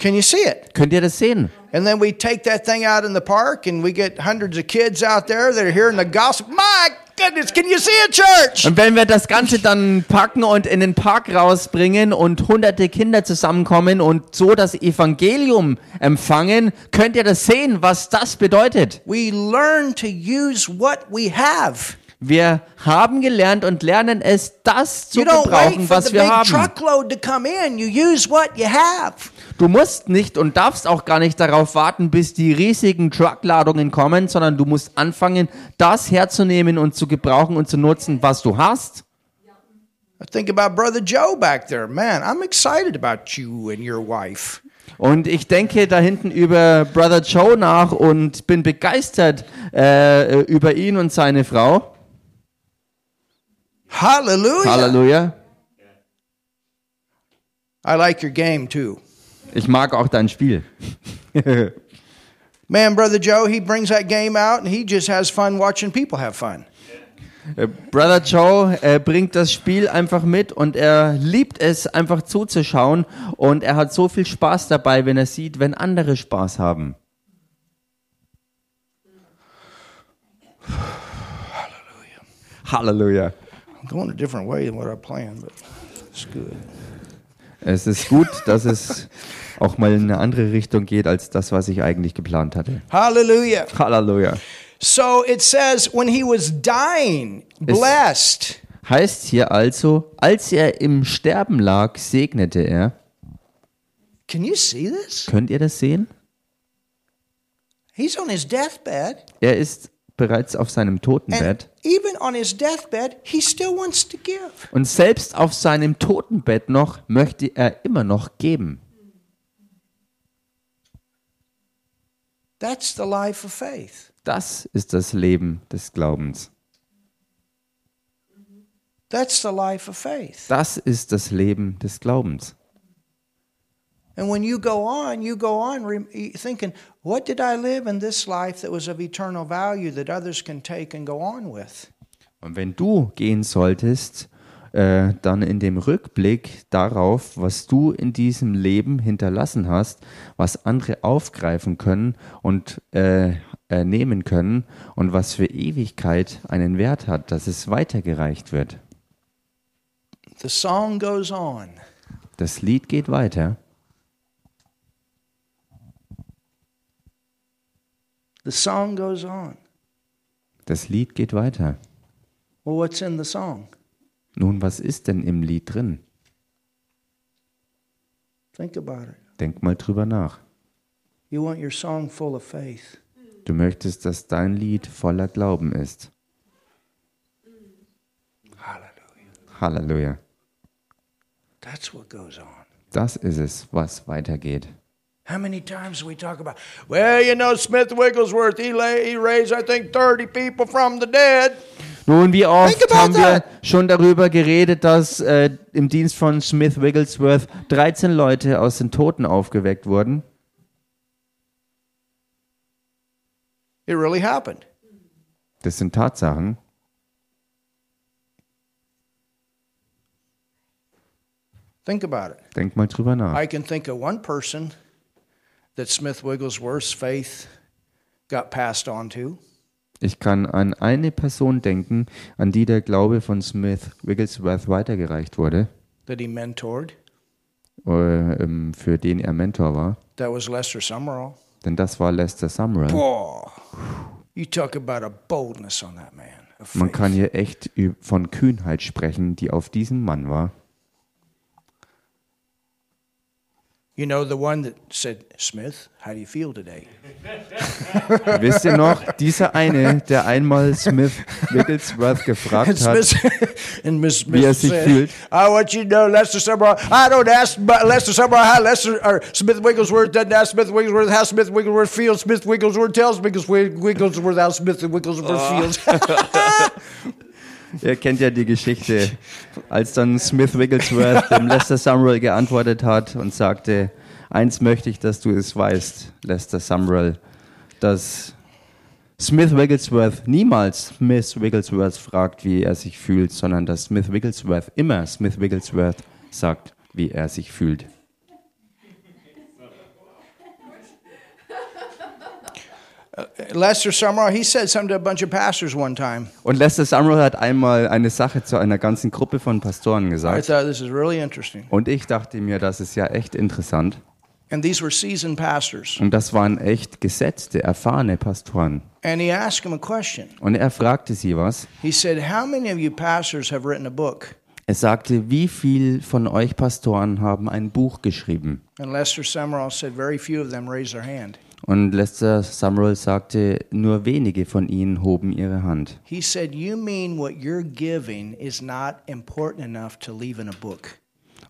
Can you see it? Könnt ihr das sehen? And then we take that thing out in the park and we get hundreds of kids out there that are hearing the gospel. My goodness, can you see it, church? Und wenn wir das Ganze dann packen und in den Park rausbringen und hunderte Kinder zusammenkommen und so das Evangelium empfangen, könnt ihr das sehen, was das bedeutet. We learn to use what we have. Wir haben gelernt und lernen es, das zu gebrauchen, was wir haben. Du musst nicht und darfst auch gar nicht darauf warten, bis die riesigen Truckladungen kommen, sondern du musst anfangen, das herzunehmen und zu gebrauchen und zu nutzen, was du hast. I think about Brother Joe back there. Man, I'm excited about you and your wife. Und ich denke da hinten über Brother Joe nach und bin begeistert äh, über ihn und seine Frau. Hallelujah. Halleluja. I like your game too. Ich mag auch dein Spiel. Man, Brother Joe, he brings that game out and he just has fun watching people have fun. Äh, Brother Joe äh, bringt das Spiel einfach mit und er liebt es, einfach zuzuschauen. Und er hat so viel Spaß dabei, wenn er sieht, wenn andere Spaß haben. Halleluja. I'm going a different way than what I planned, but it's good. Es ist gut, dass es auch mal in eine andere Richtung geht, als das, was ich eigentlich geplant hatte. Hallelujah. Halleluja. So it says, when he was dying, blessed. Heißt hier also, als er im Sterben lag, segnete er. Can you see this? Könnt ihr das sehen? He's on his deathbed. Er ist bereits auf seinem Totenbett. Und selbst auf seinem Totenbett noch möchte er immer noch geben. That's the life of faith. Das ist das Leben des Glaubens. That's the life of faith. Das ist das Leben des Glaubens. And when you go on, you go on rem- thinking, what did I live in this life that was of eternal value that others can take and go on with? Und wenn du gehen solltest, äh, dann in dem Rückblick darauf, was du in diesem Leben hinterlassen hast, was andere aufgreifen können und äh, äh, nehmen können und was für Ewigkeit einen Wert hat, dass es weitergereicht wird. The song goes on. Das Lied geht weiter. The song goes on. Das Lied geht weiter. Well, what's in the song? Nun, was ist denn im Lied drin? Think about it. Denk mal drüber nach. You want your song full of faith. Du möchtest, dass dein Lied voller Glauben ist. Hallelujah. Halleluja. That's what goes on. Das ist es, was weitergeht. How many times we talk about, well, you know, Smith Wigglesworth, he, he raised, I think, 30 people from the dead. Nun, wie oft haben wir schon darüber geredet, dass äh, im Dienst von Smith Wigglesworth 13 Leute aus den Toten aufgeweckt wurden? It really happened. Das sind Tatsachen. Think about it. Denk mal drüber nach. I can think of one person that Smith Wigglesworth's faith got passed on to. Ich kann an eine Person denken, an die der Glaube von Smith Wigglesworth weitergereicht wurde, that he mentored. äh, ähm, für den er Mentor war. That was Lester Summerall. Denn das war Lester Sumrall. Boy, you talk about a boldness on that man. of Man faith. kann hier echt ü- von Kühnheit sprechen, die auf diesem Mann war. You know, the one that said, Smith, how do you feel today? Wisst ihr noch, dieser eine, der einmal Smith Wigglesworth gefragt hat, and Miss Wie er sich said, fühlt. I want you to know, Lester Summerall, I don't ask but Lester Summerall how Lester, or Smith Wigglesworth doesn't ask Smith Wigglesworth how Smith Wigglesworth feels. Smith Wigglesworth tells Wigglesworth, Wigglesworth how Smith Wigglesworth feels. ihr kennt ja die Geschichte, als dann Smith Wigglesworth dem Lester Sumrall geantwortet hat und sagte, eins möchte ich, dass du es weißt, Lester Sumrall, dass Smith Wigglesworth niemals Smith Wigglesworth fragt, wie er sich fühlt, sondern dass Smith Wigglesworth immer Smith Wigglesworth sagt, wie er sich fühlt. Lester Summerall, he said something to a bunch of pastors one time. Und Lester Sumrall hat einmal eine Sache zu einer ganzen Gruppe von Pastoren I gesagt. thought this is really interesting. Und ich dachte mir, das ist ja echt interessant. And these were seasoned pastors. Und das waren echt gesetzte, erfahrene Pastoren. And he asked them a question. Und er fragte sie was. He said, How many of you pastors have written a book? Er sagte, wie viel von euch Pastoren haben ein Buch geschrieben? And Lester Summerall said, Very few of them raised their hand. Und Lester Sumrall sagte, nur wenige von ihnen hoben ihre Hand. He said, You mean what you're giving is not important enough to leave in a book?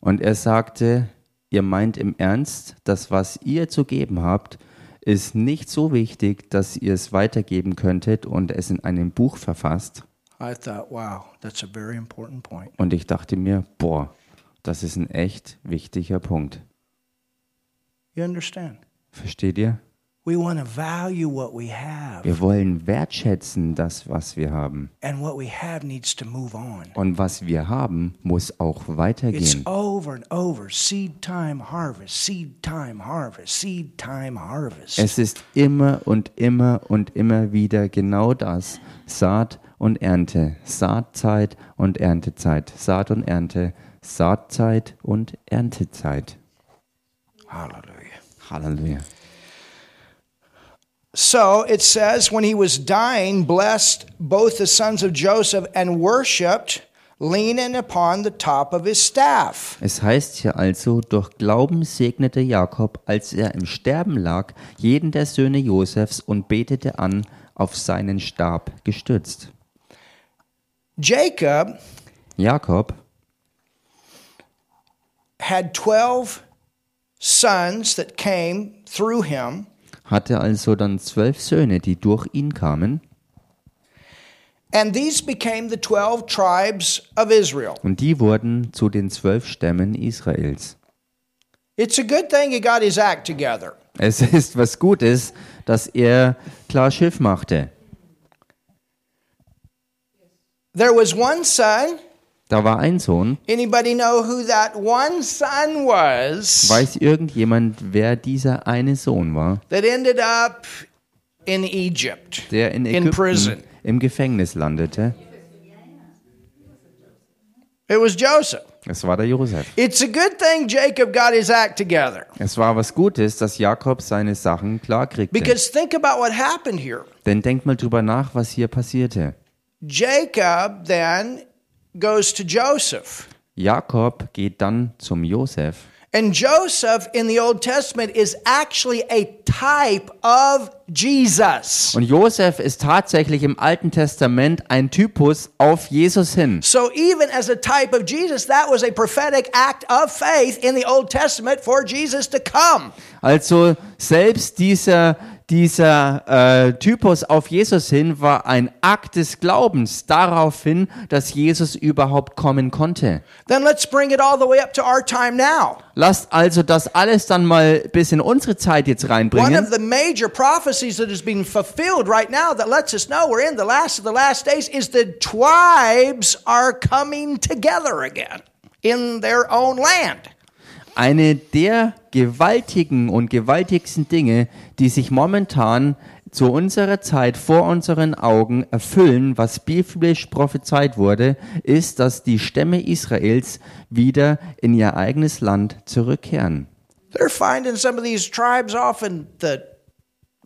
Und er sagte, ihr meint im Ernst, dass was ihr zu geben habt, ist nicht so wichtig, dass ihr es weitergeben könntet und es in einem Buch verfasst. I thought, wow, that's a very important point. Und ich dachte mir, boah, das ist ein echt wichtiger Punkt. You understand? Versteht ihr? We want to value what we have, Wir wollen wertschätzen das, was wir haben. and what we have needs to move on. Und was wir haben, muss auch It's weitergehen. over and over. Seed time, harvest. Seed time, harvest. Seed time, harvest. Es ist immer und immer und immer wieder genau das. Saat und Ernte. Saatzeit und Erntezeit. Saat und Ernte. Saatzeit und Erntezeit. Hallelujah. Halleluja. So it says, when he was dying, blessed both the sons of Joseph and worshiped, leaning upon the top of his staff. Es heißt hier also, durch Glauben segnete Jakob, als er im Sterben lag, jeden der Söhne Josefs und betete an, auf seinen Stab gestützt. Jacob Jakob had 12 sons that came through him, hatte also dann zwölf Söhne, die durch ihn kamen, and these became the 12 tribes of Israel. und die wurden zu den zwölf Stämmen Israels. It's a good thing he got his act together. Es ist was Gutes, dass er klar Schiff machte. There was one son. Da war ein Sohn. Anybody know who that one son was Weiß irgendjemand, wer dieser eine Sohn war, that ended up in Egypt? der in In prison. Ägypten im Gefängnis landete? It was Joseph. Es war der Josef. It's a good thing Jacob got his act together. Es war was Gutes, dass Jakob seine Sachen klar kriegte. Because think about what happened here. Denn denkt mal drüber nach, was hier passierte. Jacob then goes to Joseph. Jakob geht dann zum Josef. And Joseph in the Old Testament is actually a type of Jesus. Und Josef ist tatsächlich im Alten Testament ein Typus auf Jesus hin. So even as a type of Jesus, that was a prophetic act of faith in the Old Testament for Jesus to come. Also selbst dieser, dieser äh, Typus auf Jesus hin war ein Akt des Glaubens darauf hin, dass Jesus überhaupt kommen konnte. Then let's bring it all the way up to our time now. Lasst also das alles dann mal bis in unsere Zeit jetzt One reinbringen. of the major prophecies that is being fulfilled right now that lets us know we're in the last of the last days is the tribes are coming together again in their own land. Eine der gewaltigen und gewaltigsten Dinge, die sich momentan zu unserer Zeit vor unseren Augen erfüllen, was biblisch prophezeit wurde, ist, dass die Stämme Israels wieder in ihr eigenes Land zurückkehren. They're finding some of these tribes off in the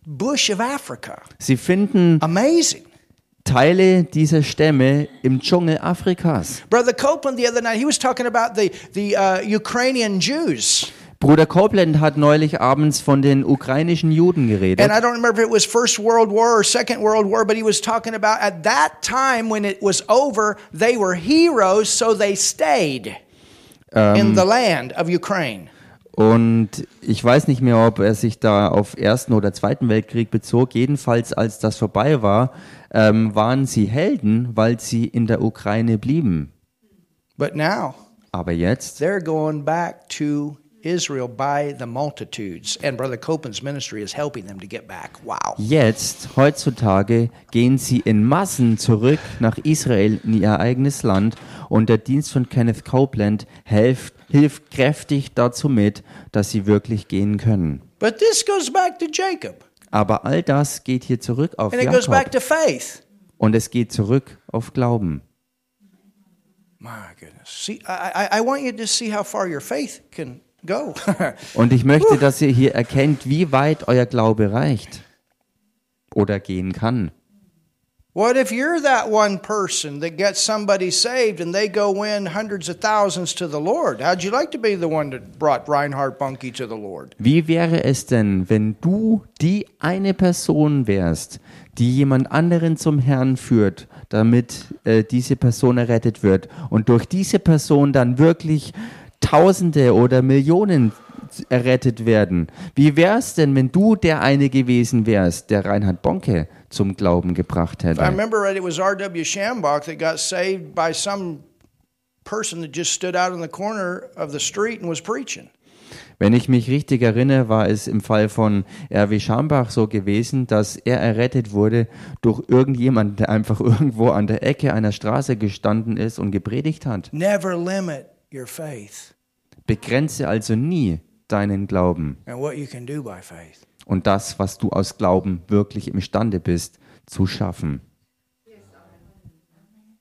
bush of Africa. Sie finden Amazing. Teile dieser Stämme im Dschungel Afrikas. Brother Copeland the other night, he was talking about the, the uh, Ukrainian Jews. Bruder Copeland hat neulich abends von den ukrainischen Juden geredet. In the land of Ukraine. Und ich weiß nicht mehr, ob er sich da auf Ersten oder Zweiten Weltkrieg bezog. Jedenfalls, als das vorbei war, ähm, waren sie Helden, weil sie in der Ukraine blieben. But now Aber jetzt they're going back to Israel by the multitudes, and Brother Copeland's ministry is helping them to get back. Wow. Jetzt, heutzutage, gehen sie in Massen zurück nach Israel in ihr eigenes Land und der Dienst von Kenneth Copeland hilft, hilft kräftig dazu mit, dass sie wirklich gehen können. But this goes back to Jacob, Aber all das geht hier zurück auf and it goes back to faith. und es geht zurück auf Glauben. My goodness. See, I, I, I want you to see how far your faith can go. Und ich möchte, dass ihr hier erkennt, wie weit euer Glaube reicht oder gehen kann. what if you're that one person that gets somebody saved and they go win hundreds of thousands to the Lord? How'd you like to be the one that brought Reinhard Bunke to the Lord? Wie wäre es denn, wenn du die eine Person wärst, die jemand anderen zum Herrn führt, damit äh, diese Person errettet wird und durch diese Person dann wirklich Tausende oder Millionen errettet werden. Wie wär's denn, wenn du der eine gewesen wärst, der Reinhard Bonke zum Glauben gebracht If I hätte? remember right, it was R.W. Shambach that got saved by some person that just stood out in the corner of the street and was preaching. Wenn ich mich richtig erinnere, war es im Fall von R.W. Schambach so gewesen, dass er errettet wurde durch irgendjemanden, der einfach irgendwo an der Ecke einer Straße gestanden ist und gepredigt hat. Never limit Begrenze also nie deinen Glauben and what you can do by faith. und das, was du aus Glauben wirklich imstande bist, zu schaffen.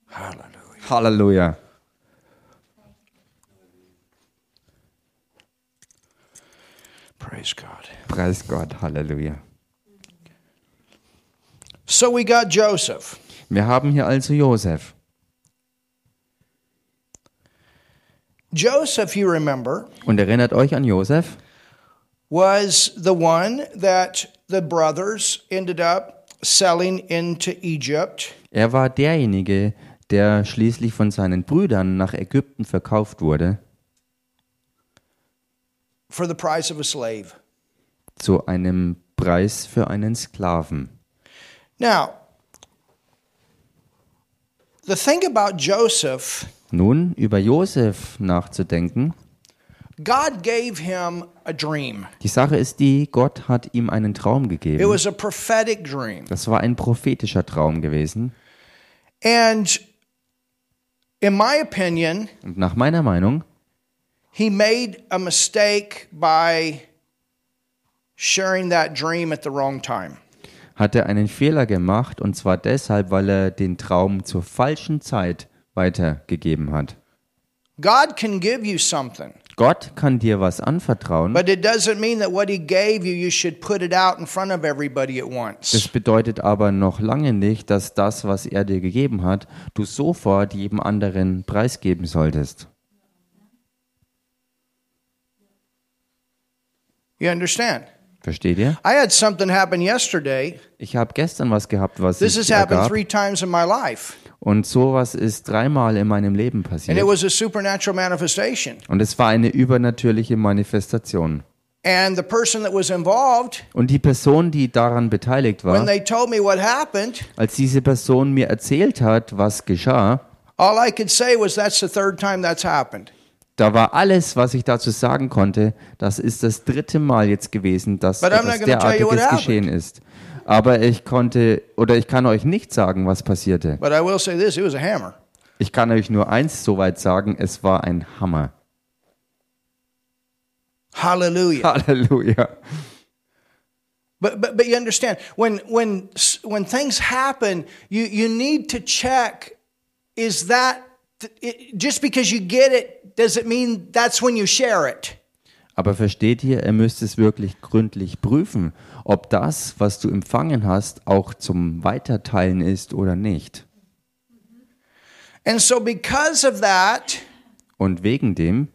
Hallelujah. Halleluja. Praise God. Preis Gott. Halleluja. So we got Joseph. Wir haben hier also Josef. Joseph, you remember, Und erinnert euch an Josef? was the one that the brothers ended up selling into Egypt Er war derjenige, der schließlich von seinen Brüdern nach Ägypten verkauft wurde, for the price of a slave. zu einem Preis für einen Sklaven. Now, the thing about Joseph, Nun, über Josef nachzudenken, God gave him a dream. die Sache ist die, Gott hat ihm einen Traum It gegeben. was a prophetic dream. Das war ein prophetischer Traum gewesen. And in my opinion, Und nach meiner Meinung he made a mistake by sharing that dream at the wrong time. hat er einen Fehler gemacht, und zwar deshalb, weil er den Traum zur falschen Zeit weitergegeben hat. God can give you something, Gott kann dir was anvertrauen. but it doesn't mean that what he gave you, you should put it out in front of everybody at Das bedeutet aber noch lange nicht, dass das, was er dir gegeben hat, du sofort jedem anderen preisgeben solltest. You understand? Versteht ihr? I had something happen yesterday. Ich habe gestern was gehabt, was This has happened ergab. three times in my life, Und sowas ist dreimal in meinem Leben and it passiert. was a supernatural manifestation. Und es war eine übernatürliche Manifestation. And the person that was involved, Und die Person, die daran beteiligt when war, they told me what happened, als diese Person mir erzählt hat, was geschah, all I could say was, That's the third time that's happened. Da war alles, was ich dazu sagen konnte, das ist das dritte Mal jetzt gewesen, dass etwas derartiges geschehen ist. Aber ich konnte oder ich kann euch nicht sagen, was passierte. But I will say this it was a hammer. Ich kann euch nur eins soweit sagen, es war ein Hammer. Hallelujah. Halleluja. But, but, but you understand, when, when, when things happen, you, you need to check is that, just because you get it, does it mean that's when you share it? Aber versteht ihr, ihr müsst es wirklich gründlich prüfen, ob das, was du empfangen hast, auch zum Weiterteilen ist oder nicht. And so, because of that, Und wegen dem,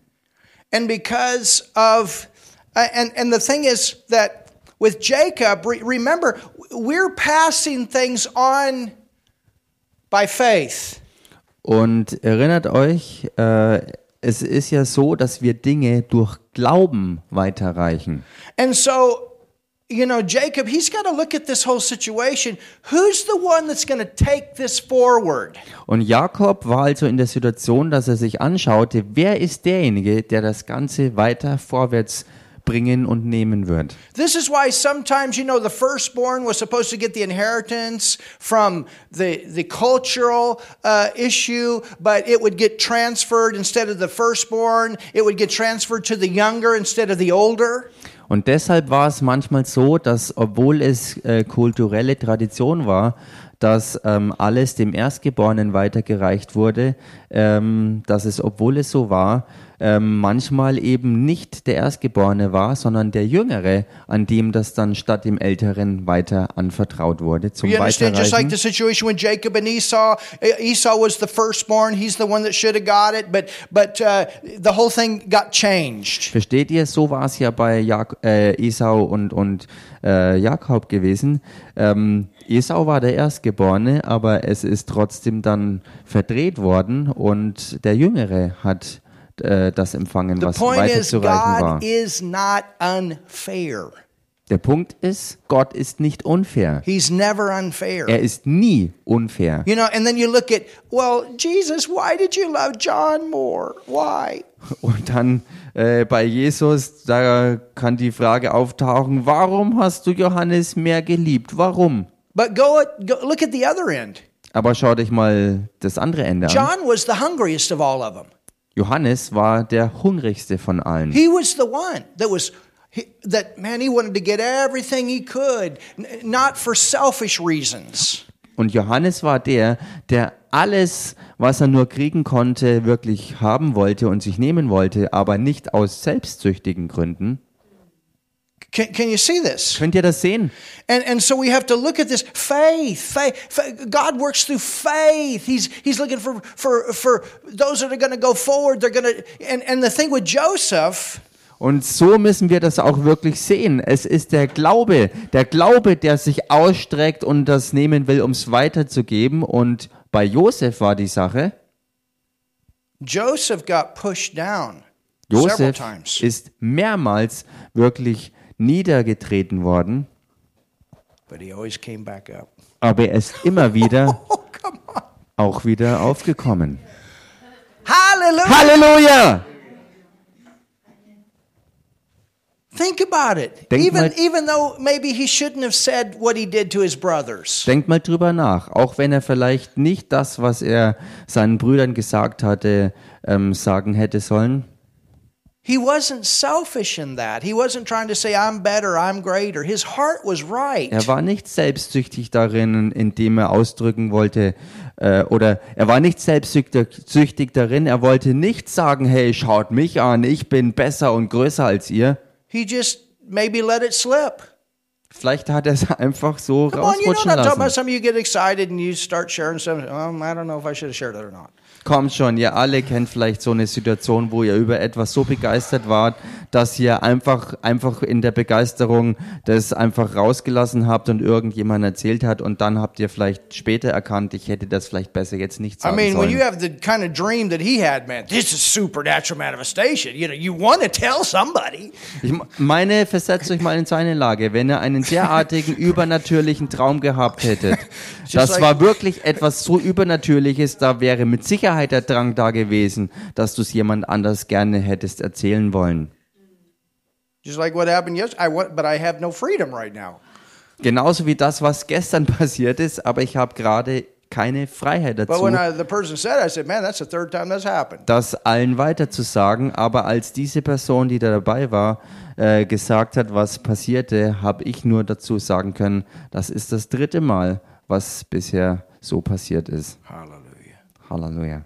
and because of, uh, and, and the thing is that with Jacob, re- remember, we're passing things on by faith. Und erinnert euch, äh, es ist ja so, dass wir Dinge durch Glauben weiterreichen. And so, you know, Jacob, he's got to look at this whole situation. Who's the one that's going to take this forward? Und Jakob war also in der Situation, dass er sich anschaute, wer ist derjenige, der das Ganze weiter vorwärts bringen und nehmen wird. This is why sometimes, you know, the firstborn was supposed to get the inheritance from the, the cultural uh, issue, but it would get transferred instead of the firstborn, it would get transferred to the younger instead of the older. Und deshalb war es manchmal so, dass obwohl es äh, kulturelle Tradition war, dass ähm, alles dem Erstgeborenen weitergereicht wurde, ähm, dass es, obwohl es so war, ähm, manchmal eben nicht der Erstgeborene war, sondern der Jüngere, an dem das dann statt dem Älteren weiter anvertraut wurde zum You understand? Just like Weiterreichen. the situation with Jacob and Esau, uh, Esau was the firstborn. He's the one that should have got it, but but uh, the whole thing got changed. Versteht ihr? So war es ja bei Jak äh, Esau und, und äh, Jakob gewesen. Ähm, Esau war der Erstgeborene, aber es ist trotzdem dann verdreht worden und der Jüngere hat äh, das empfangen, The was point is, weiterzureichen war. God is not unfair. Der Punkt ist, Gott ist nicht unfair. He's never unfair. Er ist nie unfair. You know, and then you look at, well, Jesus, why did you love John more? Why? Und dann äh, bei Jesus, da kann die Frage auftauchen, warum hast du Johannes mehr geliebt? Warum? But go, at, go look at the other end. Aber schau dich mal das andere Ende an. John was the hungriest of all of them. Johannes war der hungrigste von allen. He was the one that was that man. He wanted to get everything he could, not for selfish reasons. Und Johannes war der, der alles, was er nur kriegen konnte, wirklich haben wollte und sich nehmen wollte, aber nicht aus selbstsüchtigen Gründen. Can, can you see this? Könnt ihr das sehen? And, and so we have to look at this faith, faith, faith. God works through faith. He's, he's looking for, for, for those that are going to go forward. They're going to, and, and the thing with Joseph, Und so müssen wir das auch wirklich sehen. Es ist der Glaube, der Glaube, der sich ausstreckt und das nehmen will, um es weiterzugeben. Und bei Josef war die Sache, Joseph got pushed down several Josef times. ist mehrmals wirklich niedergetreten worden, But he always came back up. aber er ist immer wieder Oh, auch wieder aufgekommen. Halleluja! Think about it. Denk even, mal- even though maybe he shouldn't have said what he did to his brothers. Denkt mal drüber nach, auch wenn er vielleicht nicht das, was er seinen Brüdern gesagt hatte, ähm, sagen hätte sollen. He wasn't selfish in that. He wasn't trying to say, I'm better, I'm greater. His heart was right. Er war nicht selbstsüchtig darin, indem er ausdrücken wollte, äh, oder er war nicht selbstsüchtig süchtig darin, er wollte nicht sagen, hey, schaut mich an, ich bin besser und größer als ihr. He just maybe let it slip. Vielleicht hat er es einfach so Come on, you know about. lassen. Some of you get excited and you start sharing something. Um, I don't know if I should have shared it or not. Kommt schon, ihr alle kennt vielleicht so eine Situation, wo ihr über etwas so begeistert wart, dass ihr einfach, einfach in der Begeisterung das einfach rausgelassen habt und irgendjemand erzählt hat und dann habt ihr vielleicht später erkannt, ich hätte das vielleicht besser jetzt nicht I sagen mean, when sollen. you have the kind of dream that he had, man, this is supernatural manifestation. You know, you want to tell somebody. Ich meine, versetzt euch mal in seine Lage, wenn ihr einen derartigen übernatürlichen Traum gehabt hättet. Das war wirklich etwas so Übernatürliches, da wäre mit Sicherheit der Drang da gewesen, dass du es jemand anders gerne hättest erzählen wollen. Just like what happened yesterday. I want, but I have no freedom right now. Genauso wie das, was gestern passiert ist, aber ich habe gerade keine Freiheit But dazu, when I, the person said, it, I said, man, that's the third time that's happened. das allen weiterzusagen. Aber als diese Person, die da dabei war, äh, gesagt hat, was passierte, habe ich nur dazu sagen können, das ist das dritte Mal, was bisher so passiert ist. Hallelujah. Halleluja.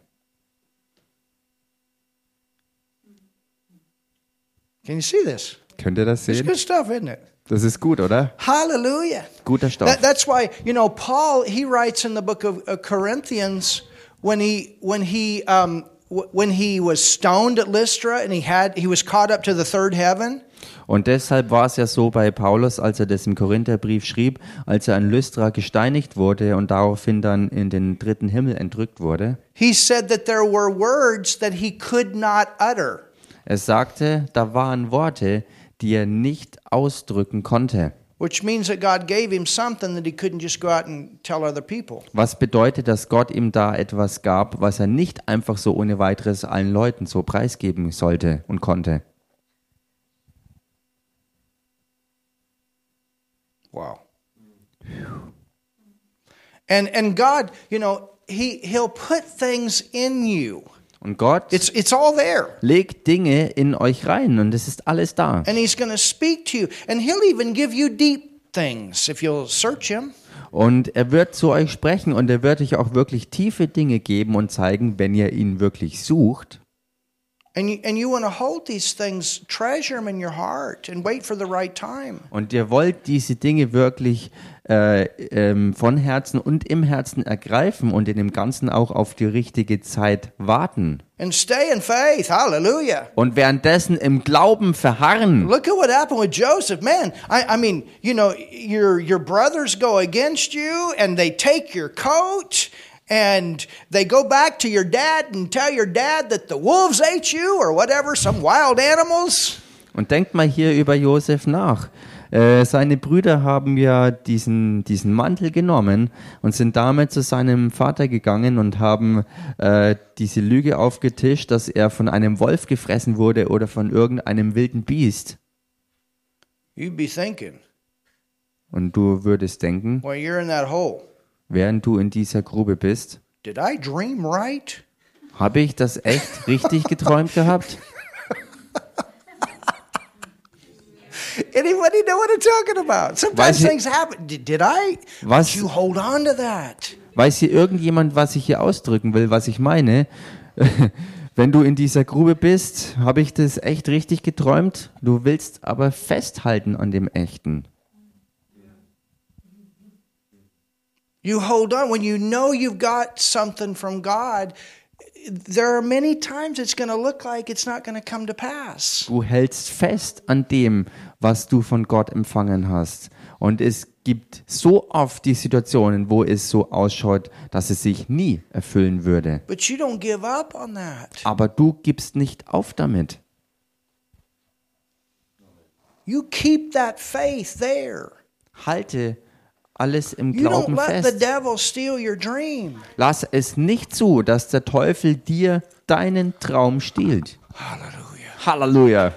Can you see this? Könnt ihr das It's sehen? good stuff, isn't it? Das ist gut, oder? Hallelujah. Guter Stoff. That, that's why you know Paul. He writes in the book of uh, Corinthians when he when he um, when he was stoned at Lystra and he had he was caught up to the third heaven. Und deshalb war es ja so bei Paulus, als er das im Korintherbrief schrieb, als er an Lystra gesteinigt wurde und daraufhin dann in den dritten Himmel entrückt wurde. He said that there were words that he could not utter. Er sagte, da waren Worte, die er nicht ausdrücken konnte. Was bedeutet, dass Gott ihm da etwas gab, was er nicht einfach so ohne weiteres allen Leuten so preisgeben sollte und konnte. Wow. And and God, you know, he he'll put things in you. Und Gott It's it's all there. legt Dinge in euch rein und es ist alles da. And he's going to speak to you and he'll even give you deep things if you'll search him. Und er wird zu euch sprechen und er wird euch auch wirklich tiefe Dinge geben und zeigen, wenn ihr ihn wirklich sucht. Und ihr wollt diese Dinge wirklich äh, ähm, von Herzen und im Herzen ergreifen und in dem Ganzen auch auf die richtige Zeit warten. And stay in faith. Hallelujah. Und währenddessen im Glauben verharren. Look at what happened with Joseph. Man, I, I mean, you know, your your brothers go against you and they take your coat and they go back to your dad and tell your dad that the wolves ate you or whatever, some wild animals. Und denkt mal hier über Josef nach. Äh, seine Brüder haben ja diesen, diesen Mantel genommen und sind damit zu seinem Vater gegangen und haben äh, diese Lüge aufgetischt, dass er von einem Wolf gefressen wurde oder von irgendeinem wilden Biest. You'd be thinking, Und du würdest denken, when you're in that hole, während du in dieser Grube bist, did I dream right? habe ich das echt richtig geträumt gehabt? Anybody know what I'm talking about? Sometimes Weiß things happen. Did, did I? Was- Did you hold on to that? Weiß hier irgendjemand, was ich hier ausdrücken will, was ich meine? Wenn du in dieser Grube bist, habe ich das echt richtig geträumt. Du willst aber festhalten an dem Echten. You hold on when you know you've got something from God. There are many times it's going to look like it's not going to come to pass. Du hältst fest an dem, was du von Gott empfangen hast. Und es gibt so oft die Situationen, wo es so ausschaut, dass es sich nie erfüllen würde. But you don't give up on that. Aber du gibst nicht auf damit. You keep that faith there. Halte alles im Glauben fest. Lass es nicht zu, dass der Teufel dir deinen Traum stiehlt. Hallelujah. Halleluja.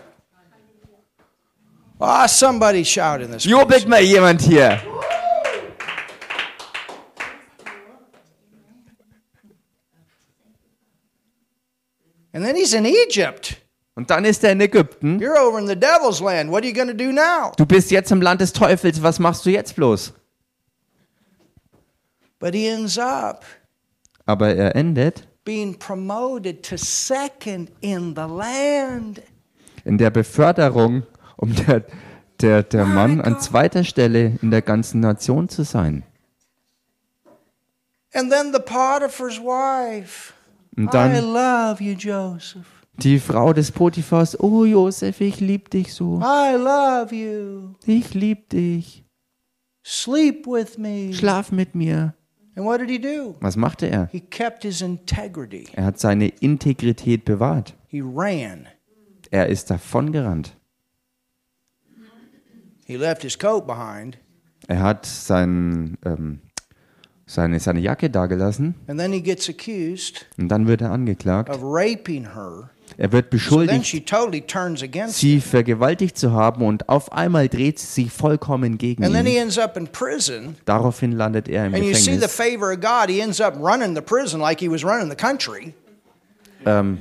Ah, somebody shout in this. Jubelt mal jemand hier. And then he's in Egypt. Und dann ist er in Ägypten. You're over in the devil's land. What are you going to do now? Du bist jetzt im Land des Teufels. Was machst du jetzt bloß? But he ends up Aber er endet being promoted to second in the land. in der Beförderung, um der, der, der Mann an zweiter Stelle in der ganzen Nation zu sein. And then the Potiphar's wife. Und I dann love you, Joseph. die Frau des Potiphars. Oh Josef, ich lieb dich so. I love you. Ich lieb dich. Sleep with me. Schlaf mit mir. And what did he do? Was machte er? He kept his integrity. Er hat seine Integrität bewahrt. He ran. Er ist davongerannt. He left his coat behind. Er hat sein, ähm, seine, seine Jacke dagelassen And then he gets accused und dann wird er angeklagt. Er wird beschuldigt, sie vergewaltigt zu haben und auf einmal dreht sie sich vollkommen gegen ihn. ends up in prison. Daraufhin landet er im And you see the Gefängnis. favor of God. He ends up running the prison like he was running the country. Ähm,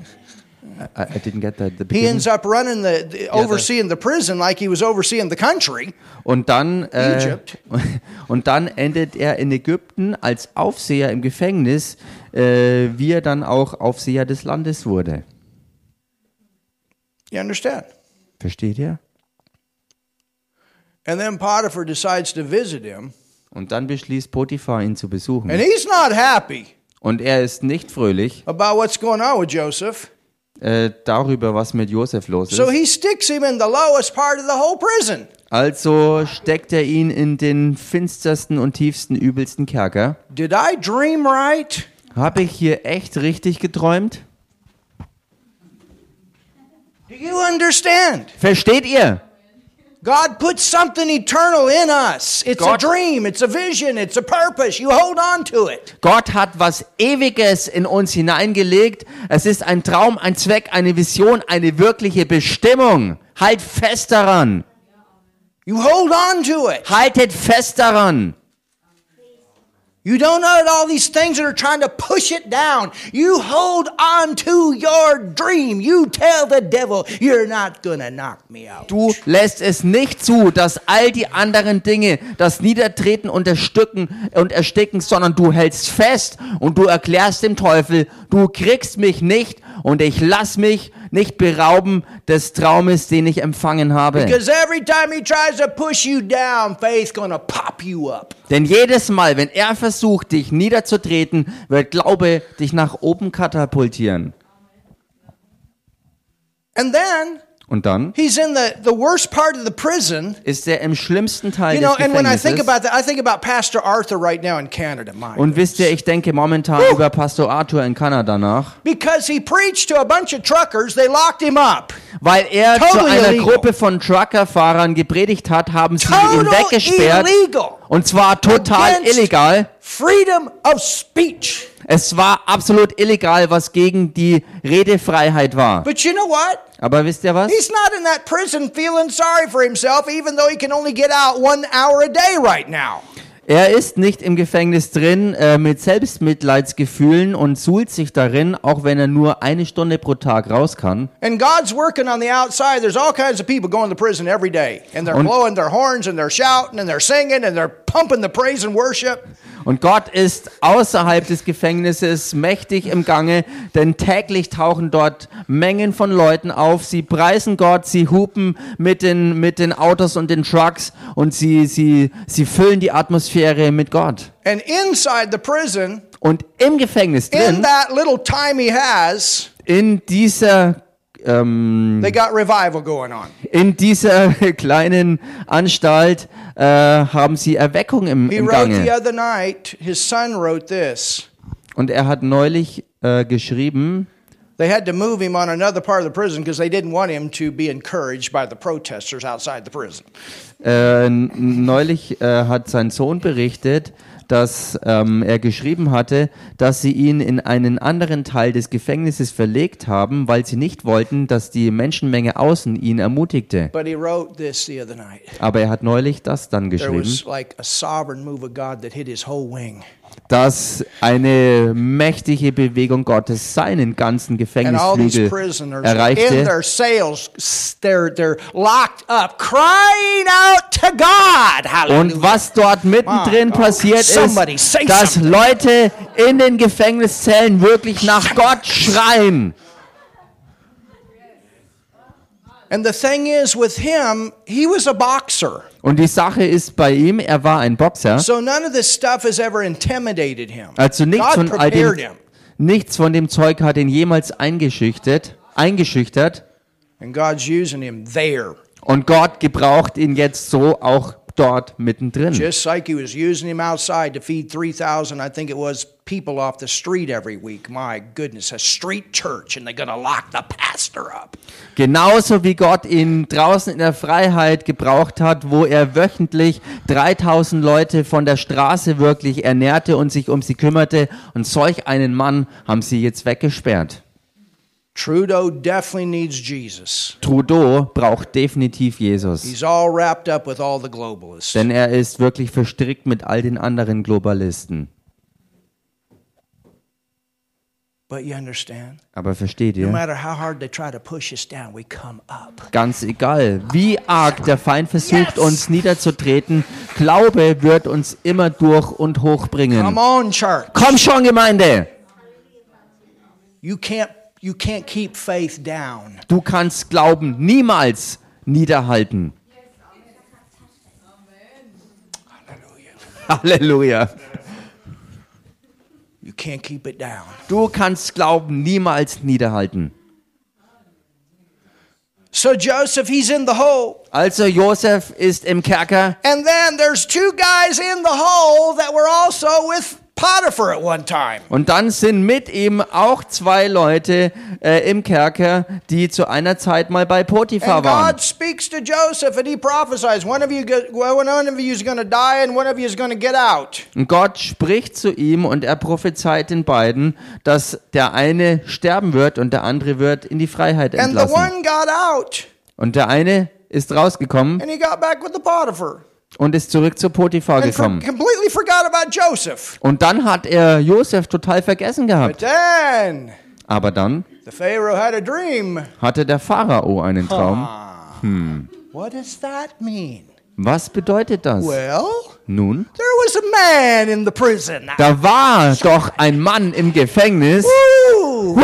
I, I didn't get that. The He ends up running the, the overseeing the prison like he was overseeing the country. Und dann, äh, Egypt. und dann endet er in Ägypten als Aufseher im Gefängnis, äh, wie er dann auch Aufseher des Landes wurde. You understand? Versteht ihr? And then Potiphar decides to visit him, Und dann beschließt Potiphar, ihn zu besuchen. and he's not happy Und er ist nicht fröhlich about what's going on with Joseph. äh, darüber, was mit Josef los ist. So he sticks him in the lowest part of the whole prison. Also steckt er ihn in den finstersten und tiefsten, übelsten Kerker. Did I dream right? Habe ich hier echt richtig geträumt? Do you understand? Versteht ihr? God put something eternal in us. It's a God- dream, it's a vision, it's a purpose. You hold on to it. Gott hat was Ewiges in uns hineingelegt. Es ist ein Traum, ein Zweck, eine Vision, eine wirkliche Bestimmung. Halt fest daran. You hold on to it. Haltet fest daran. You don't let all these things that are trying to push it down. You hold on to your dream. You tell the devil, you're not to knock me out. Du lässt es nicht zu, dass all die anderen Dinge das Niedertreten und und Ersticken, sondern du hältst fest und du erklärst dem Teufel, du kriegst mich nicht und ich lass mich nicht berauben des Traumes, den ich empfangen habe. Denn jedes Mal, wenn er versucht, dich niederzutreten, wird Glaube dich nach oben katapultieren. And then Und dann He's in the, the worst part of the prison. ist er im schlimmsten Teil You know, des and when I think Gefängnisses. about that, I think about Pastor Arthur right now in Canada. My Und wisst ihr, ich denke momentan über Pastor Arthur in Kanada nach, because he preached to a bunch of truckers, they locked him up. weil er zu Totally einer illegal. Gruppe von Truckerfahrern gepredigt hat, haben sie ihn Total weggesperrt. illegal. Und zwar total Against- illegal. Freedom of speech. Es war absolut illegal, was gegen die Redefreiheit war. But you know what? Aber wisst ihr was? He's not in that prison feeling sorry for himself, even though he can only get out one hour a day right now. Er ist nicht im Gefängnis drin äh, mit Selbstmitleidsgefühlen und suhlt sich darin, auch wenn er nur eine Stunde pro Tag raus kann. And God's working on the outside. There's all kinds of people going to prison every day. And they're Und- blowing their horns and they're shouting and they're singing and they're pumping the praise and worship. Und Gott ist außerhalb des Gefängnisses mächtig im Gange, denn täglich tauchen dort Mengen von Leuten auf. Sie preisen Gott, sie hupen mit den, mit den Autos und den Trucks und sie, sie, sie füllen die Atmosphäre mit Gott. And inside the prison, Und im Gefängnis in drin, that little time he has, in dieser, ähm, they got revival going on. in dieser kleinen Anstalt äh, haben sie Erweckung im, im Gange. other night, his son wrote this. Und er hat neulich äh, geschrieben, They had to move him on another part of the prison because they didn't want him to be encouraged by the protesters outside the prison. Äh, neulich äh, hat sein Sohn berichtet, dass ähm, er geschrieben hatte, dass sie ihn in einen anderen Teil des Gefängnisses verlegt haben, weil sie nicht wollten, dass die Menschenmenge außen ihn ermutigte. Aber er hat neulich das dann geschrieben, dass eine mächtige Bewegung Gottes seinen ganzen And all these Gefängnisflügel prisoners in erreichte. their cells, they're, they're locked up, crying out to God. Hallelujah. Und was dort mittendrin passiert ist, dass. Leute in den Gefängniszellen wirklich nach Gott schreien. And the thing is, with him, he was a boxer. Und die Sache ist bei ihm, er war ein Boxer. So none of this stuff has ever intimidated him. Also nichts von all dem, nichts von dem Zeug hat ihn jemals eingeschüchtert, eingeschüchtert. And God's using him there. Und Gott gebraucht ihn jetzt so auch dort mittendrin. Just like he was using him outside to feed 3,000, I think it was, people off the street every week. My goodness, a street church, and they're going to lock the pastor up. Genauso wie Gott ihn draußen in der Freiheit gebraucht hat, wo er wöchentlich 3000 Leute von der Straße wirklich ernährte und sich um sie kümmerte. Und solch einen Mann haben sie jetzt weggesperrt. Trudeau definitely needs Jesus. Trudeau braucht definitiv Jesus. He's all wrapped up with all the globalists. Denn er ist wirklich verstrickt mit all den anderen Globalisten. But you understand? Aber versteht No ihr? matter how hard they try to push us down, we come up. Ganz egal, wie arg der Feind versucht, uns niederzutreten, Glaube wird uns immer durch und Come hochbringen. on, church. Komm schon, Gemeinde! You can't you can't keep faith down. Du kannst Glauben niemals niederhalten. Halleluja. You can't keep it down. Du kannst Glauben niemals niederhalten. So Joseph, he's in the hole. Also Josef ist im Kerker And then there's two guys in the hole that were also with Potiphar at one time. und dann sind mit ihm auch zwei Leute äh, im Kerker, die zu einer Zeit mal bei Potiphar And waren. God speaks to Joseph and he prophesies, one of you go- well, one of you is going to die and one of you is going to get out. Und Gott spricht zu ihm und er prophezeit den beiden, dass der eine sterben wird und der andere wird in die Freiheit And the entlassen. one got out Und der eine ist rausgekommen and he got back with the Potiphar. Und ist zurück zu Potiphar gekommen. Und dann hat er Josef total vergessen gehabt. then Aber dann the Pharaoh had a dream. hatte der Pharao einen Traum. What does that mean? Was bedeutet das? Well, Nun, there was a man in the prison. da war doch ein Mann im Gefängnis Woo! Woo!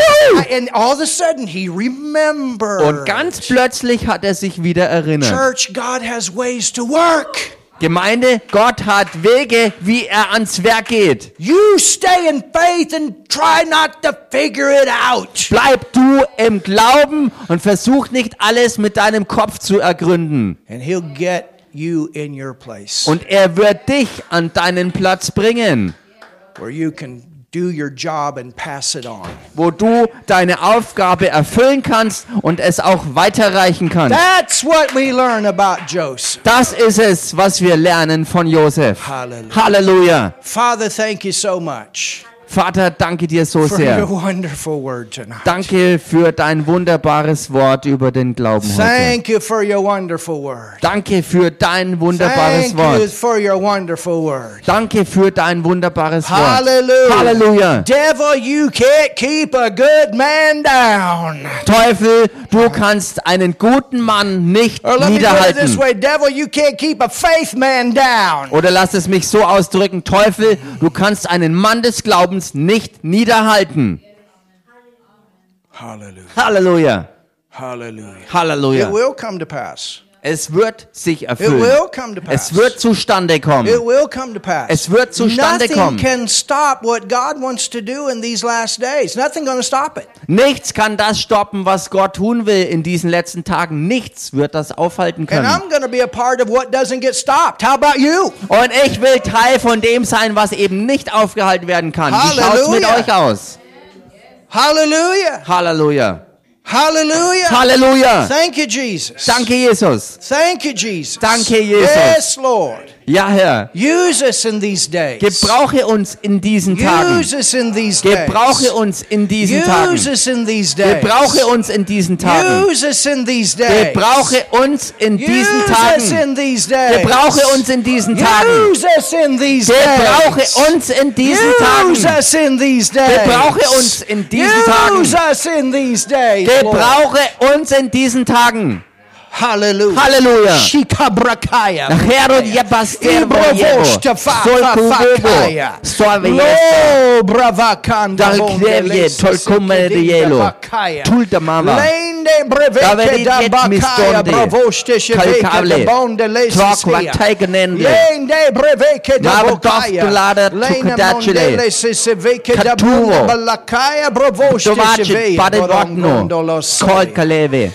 And all of a sudden he remembered. und ganz plötzlich hat er sich wieder erinnert. Church, God has ways to work. Gemeinde, Gott hat Wege, wie er ans Werk geht. You stay in faith and try not to figure it out. Bleib du im Glauben und versuch nicht alles mit deinem Kopf zu ergründen. And He'll get you in your place Und er wird dich an deinen Platz bringen, where you can do your job and pass it on. wo du deine Aufgabe erfüllen kannst und es auch weiterreichen kannst. That's what we learn about Joseph. Das ist es, was wir lernen von Josef. Hallelujah. Halleluja. Father, thank you so much Vater, danke dir so sehr. Danke für dein wunderbares Wort über den Glauben heute. Thank you for your wonderful word. Danke für dein wunderbares Wort. Danke für dein wunderbares Wort. Halleluja. Devil, you can't keep a good man down. Teufel, du kannst einen guten Mann nicht niederhalten. Oder lass es mich so ausdrücken, Teufel, du kannst einen Mann des Glaubens nicht niederhalten. Halleluja. Hallelujah. It Halleluja. will come to pass. Es wird sich It erfüllen. will come to pass. Es wird zustande kommen. It will come to pass. Es wird zustande Nothing kommen. can stop what God wants to do in these last days. Nothing going to stop it. Nichts kann das stoppen, was Gott tun will in diesen letzten Tagen. Nichts wird das aufhalten And können. I'm going to be a part of what doesn't get stopped. How about you? Und ich will Teil von dem sein, was eben nicht aufgehalten werden kann. Wie schaut's mit Halleluja. euch aus? Hallelujah. Halleluja. Hallelujah. Hallelujah. Thank you, Jesus. Danke, Jesus. Thank you, Jesus. Danke, Jesus. Yes, Lord. Ja, Herr. Use us in these days. Gebrauche uns in diesen Tagen. Use us in these days. Gebrauche uns in diesen Use Tagen. us in these days. Gebrauche uns in diesen Tagen. Use us in these days. Gebrauche uns in diesen Use us Tagen. in these days. Gebrauche uns in diesen Tagen. Use us in these Gebrauche days. uns in diesen Use Tagen. us in these days. Gebrauche uns in diesen Use Tagen. us in these days. Gebrauche uns in diesen Tagen. Hallelujah. Halleluja. Shikabrakaya. Herod jebasterbo Ibrovoshta fa- fa- fakaya. Lo bravakanda Dal lese tolkume sekedinda rielo. vakaya. Tulta mama. Lende David breveke da bakaya bravoshte sheveke da bonde lese Trak sia. vataigenende. Lende breveke da bokaya. doftulada Lene tukadachile. monde lese seveke da Katuvo. balakaya bravoshte Dovacit sheveke. Kol kaleve.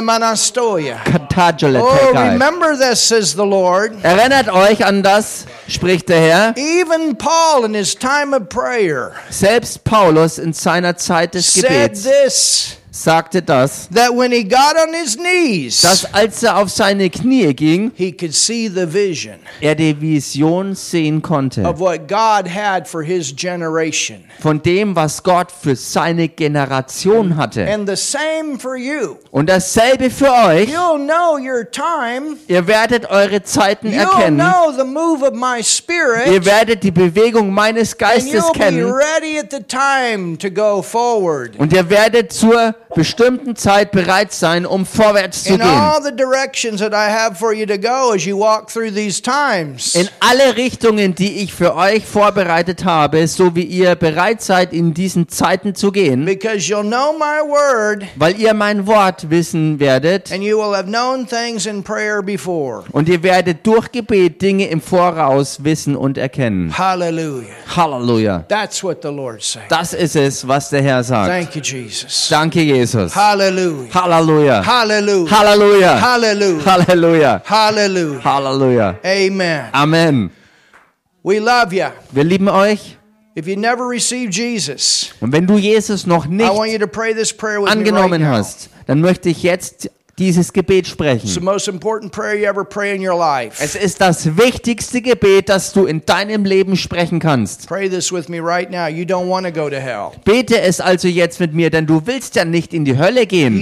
Manastoya. Katajale Oh, remember this, says the Lord. Erinnert euch an das, spricht der Herr. Even Paul, in his time of prayer, Selbst Paulus in seiner Zeit des said Gebets this sagte das, that when he got on his knees, dass als er auf seine Knie ging, he could see the vision er die Vision sehen konnte of what God had for his generation. von dem, was Gott für seine Generation hatte. And the same for you. Und dasselbe für euch. You'll know your time. Ihr werdet eure Zeiten You'll erkennen. know the move of my Ihr spirit. werdet die Bewegung meines Geistes be kennen. ready at the time to go forward. Und ihr werdet zur bestimmten Zeit bereit sein, um vorwärts zu In gehen. In alle Richtungen, die ich für euch vorbereitet habe, so wie ihr bereit seid, in diesen Zeiten zu gehen, Because you'll know my word weil ihr mein Wort wissen werdet and you will have known things in prayer before. und ihr werdet durch Gebet Dinge im Voraus wissen und erkennen. Halleluja. That's what the Lord said. Das ist es, was der Herr sagt. Thank you, Jesus. Danke, Jesus. Hallelujah. Halleluja. Hallelujah. Halleluja. Hallelujah. Halleluja. Hallelujah. Halleluja. Amen. Amen. We love you. Wir lieben euch. If you never received Jesus, Und wenn du Jesus noch I want nicht you to pray this prayer with me right angenommen now. hast, dann möchte ich jetzt dieses Gebet sprechen. Es ist das wichtigste Gebet, das du in deinem Leben sprechen kannst. Bete es also jetzt mit mir, denn du willst ja nicht in die Hölle gehen.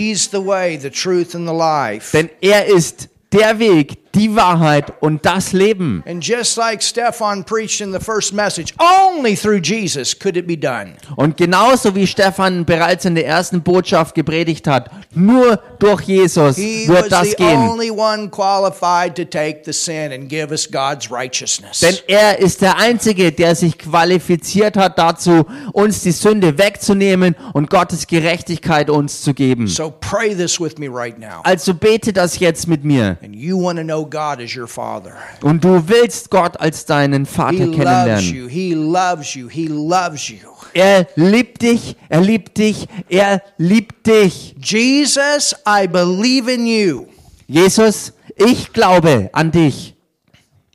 Denn er ist der Weg, die Wahrheit und das Leben. And just like Stephan preached in the first message, only through Jesus could it be done. Und genauso wie Stefan bereits in der ersten Botschaft gepredigt hat, nur durch Jesus wird das gehen. Denn er ist der Einzige, der sich qualifiziert hat dazu, uns die Sünde wegzunehmen und Gottes Gerechtigkeit uns zu geben. So pray this with me right now. Also bete das jetzt mit mir. And you want to know God as your Father. Und du willst Gott als deinen He Vater loves kennenlernen. you. He loves you. He loves you. Er liebt dich, er liebt dich, er liebt dich. Jesus, I believe in you. Jesus, ich glaube an dich.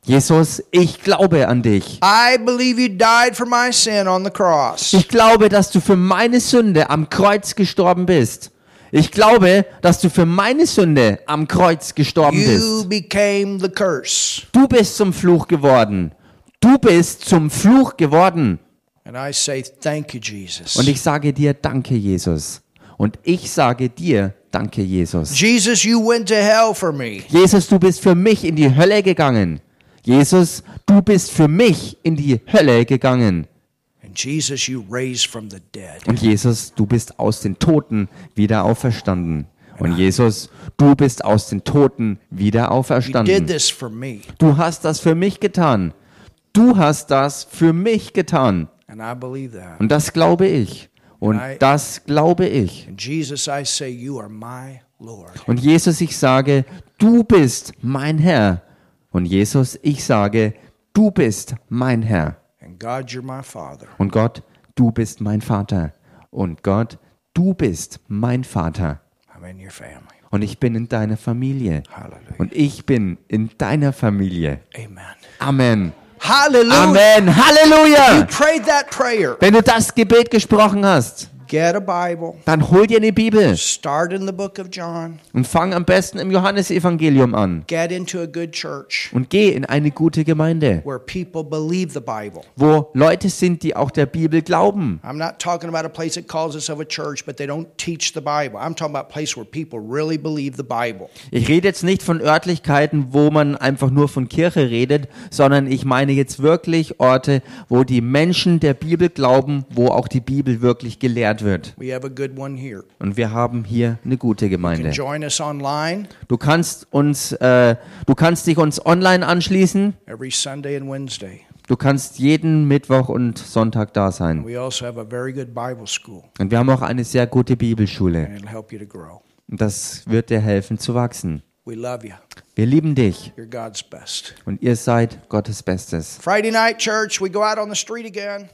Jesus, ich glaube an dich. I believe you died for my sin on the cross. Ich glaube, dass du für meine Sünde am Kreuz gestorben bist. Ich glaube, dass du für meine Sünde am Kreuz gestorben You bist. became the curse. Du bist zum Fluch geworden. Du bist zum Fluch geworden. And I say, thank you, Jesus. Und ich sage dir, danke, Jesus. Und ich sage dir, danke, Jesus. Jesus, you went to hell for me. Jesus, du bist für mich in die Hölle gegangen. Jesus, du bist für mich in die Hölle gegangen. Und Jesus, du bist aus den Toten wieder auferstanden. Und Jesus, du bist aus den Toten wieder auferstanden. Du hast das für mich getan. Du hast das für mich getan. Und das glaube ich. Und das glaube ich. Und Jesus, ich sage, du bist mein Herr. Und Jesus, ich sage, du bist mein Herr. God, you're my Father. Und Gott, du bist mein Vater. Und Gott, du bist mein Vater. I'm in your family. Und ich bin in deiner Familie. Hallelujah. Und ich bin in deiner Familie. Amen. Amen. Hallelujah. Amen. You Halleluja. prayed that prayer. Wenn du das Gebet gesprochen hast, Get a Bible. dann hol dir eine Bibel Start in the book of John. und fang am besten im Johannesevangelium an. Get into a good church Und geh in eine gute Gemeinde, where people believe the Bible. wo Leute sind, die auch der Bibel glauben. I'm not talking about a place that calls itself a church, but they don't teach the Bible. I'm talking about a place where people really believe the Bible. Ich rede jetzt nicht von Örtlichkeiten, wo man einfach nur von Kirche redet, sondern ich meine jetzt wirklich Orte, wo die Menschen der Bibel glauben, wo auch die Bibel wirklich gelehrt wird. We have a good one here. Und wir haben hier eine gute Gemeinde. Du kannst uns, äh, du kannst dich uns online anschließen. Du kannst jeden Mittwoch und Sonntag da sein. We also have a very good Bible school, Und wir haben auch eine sehr gute Bibelschule. and it'll help you to grow. Und das wird dir helfen zu wachsen. Wir lieben dich You're God's best. und ihr seid Gottes Bestes. Friday night church, we go out on the street again.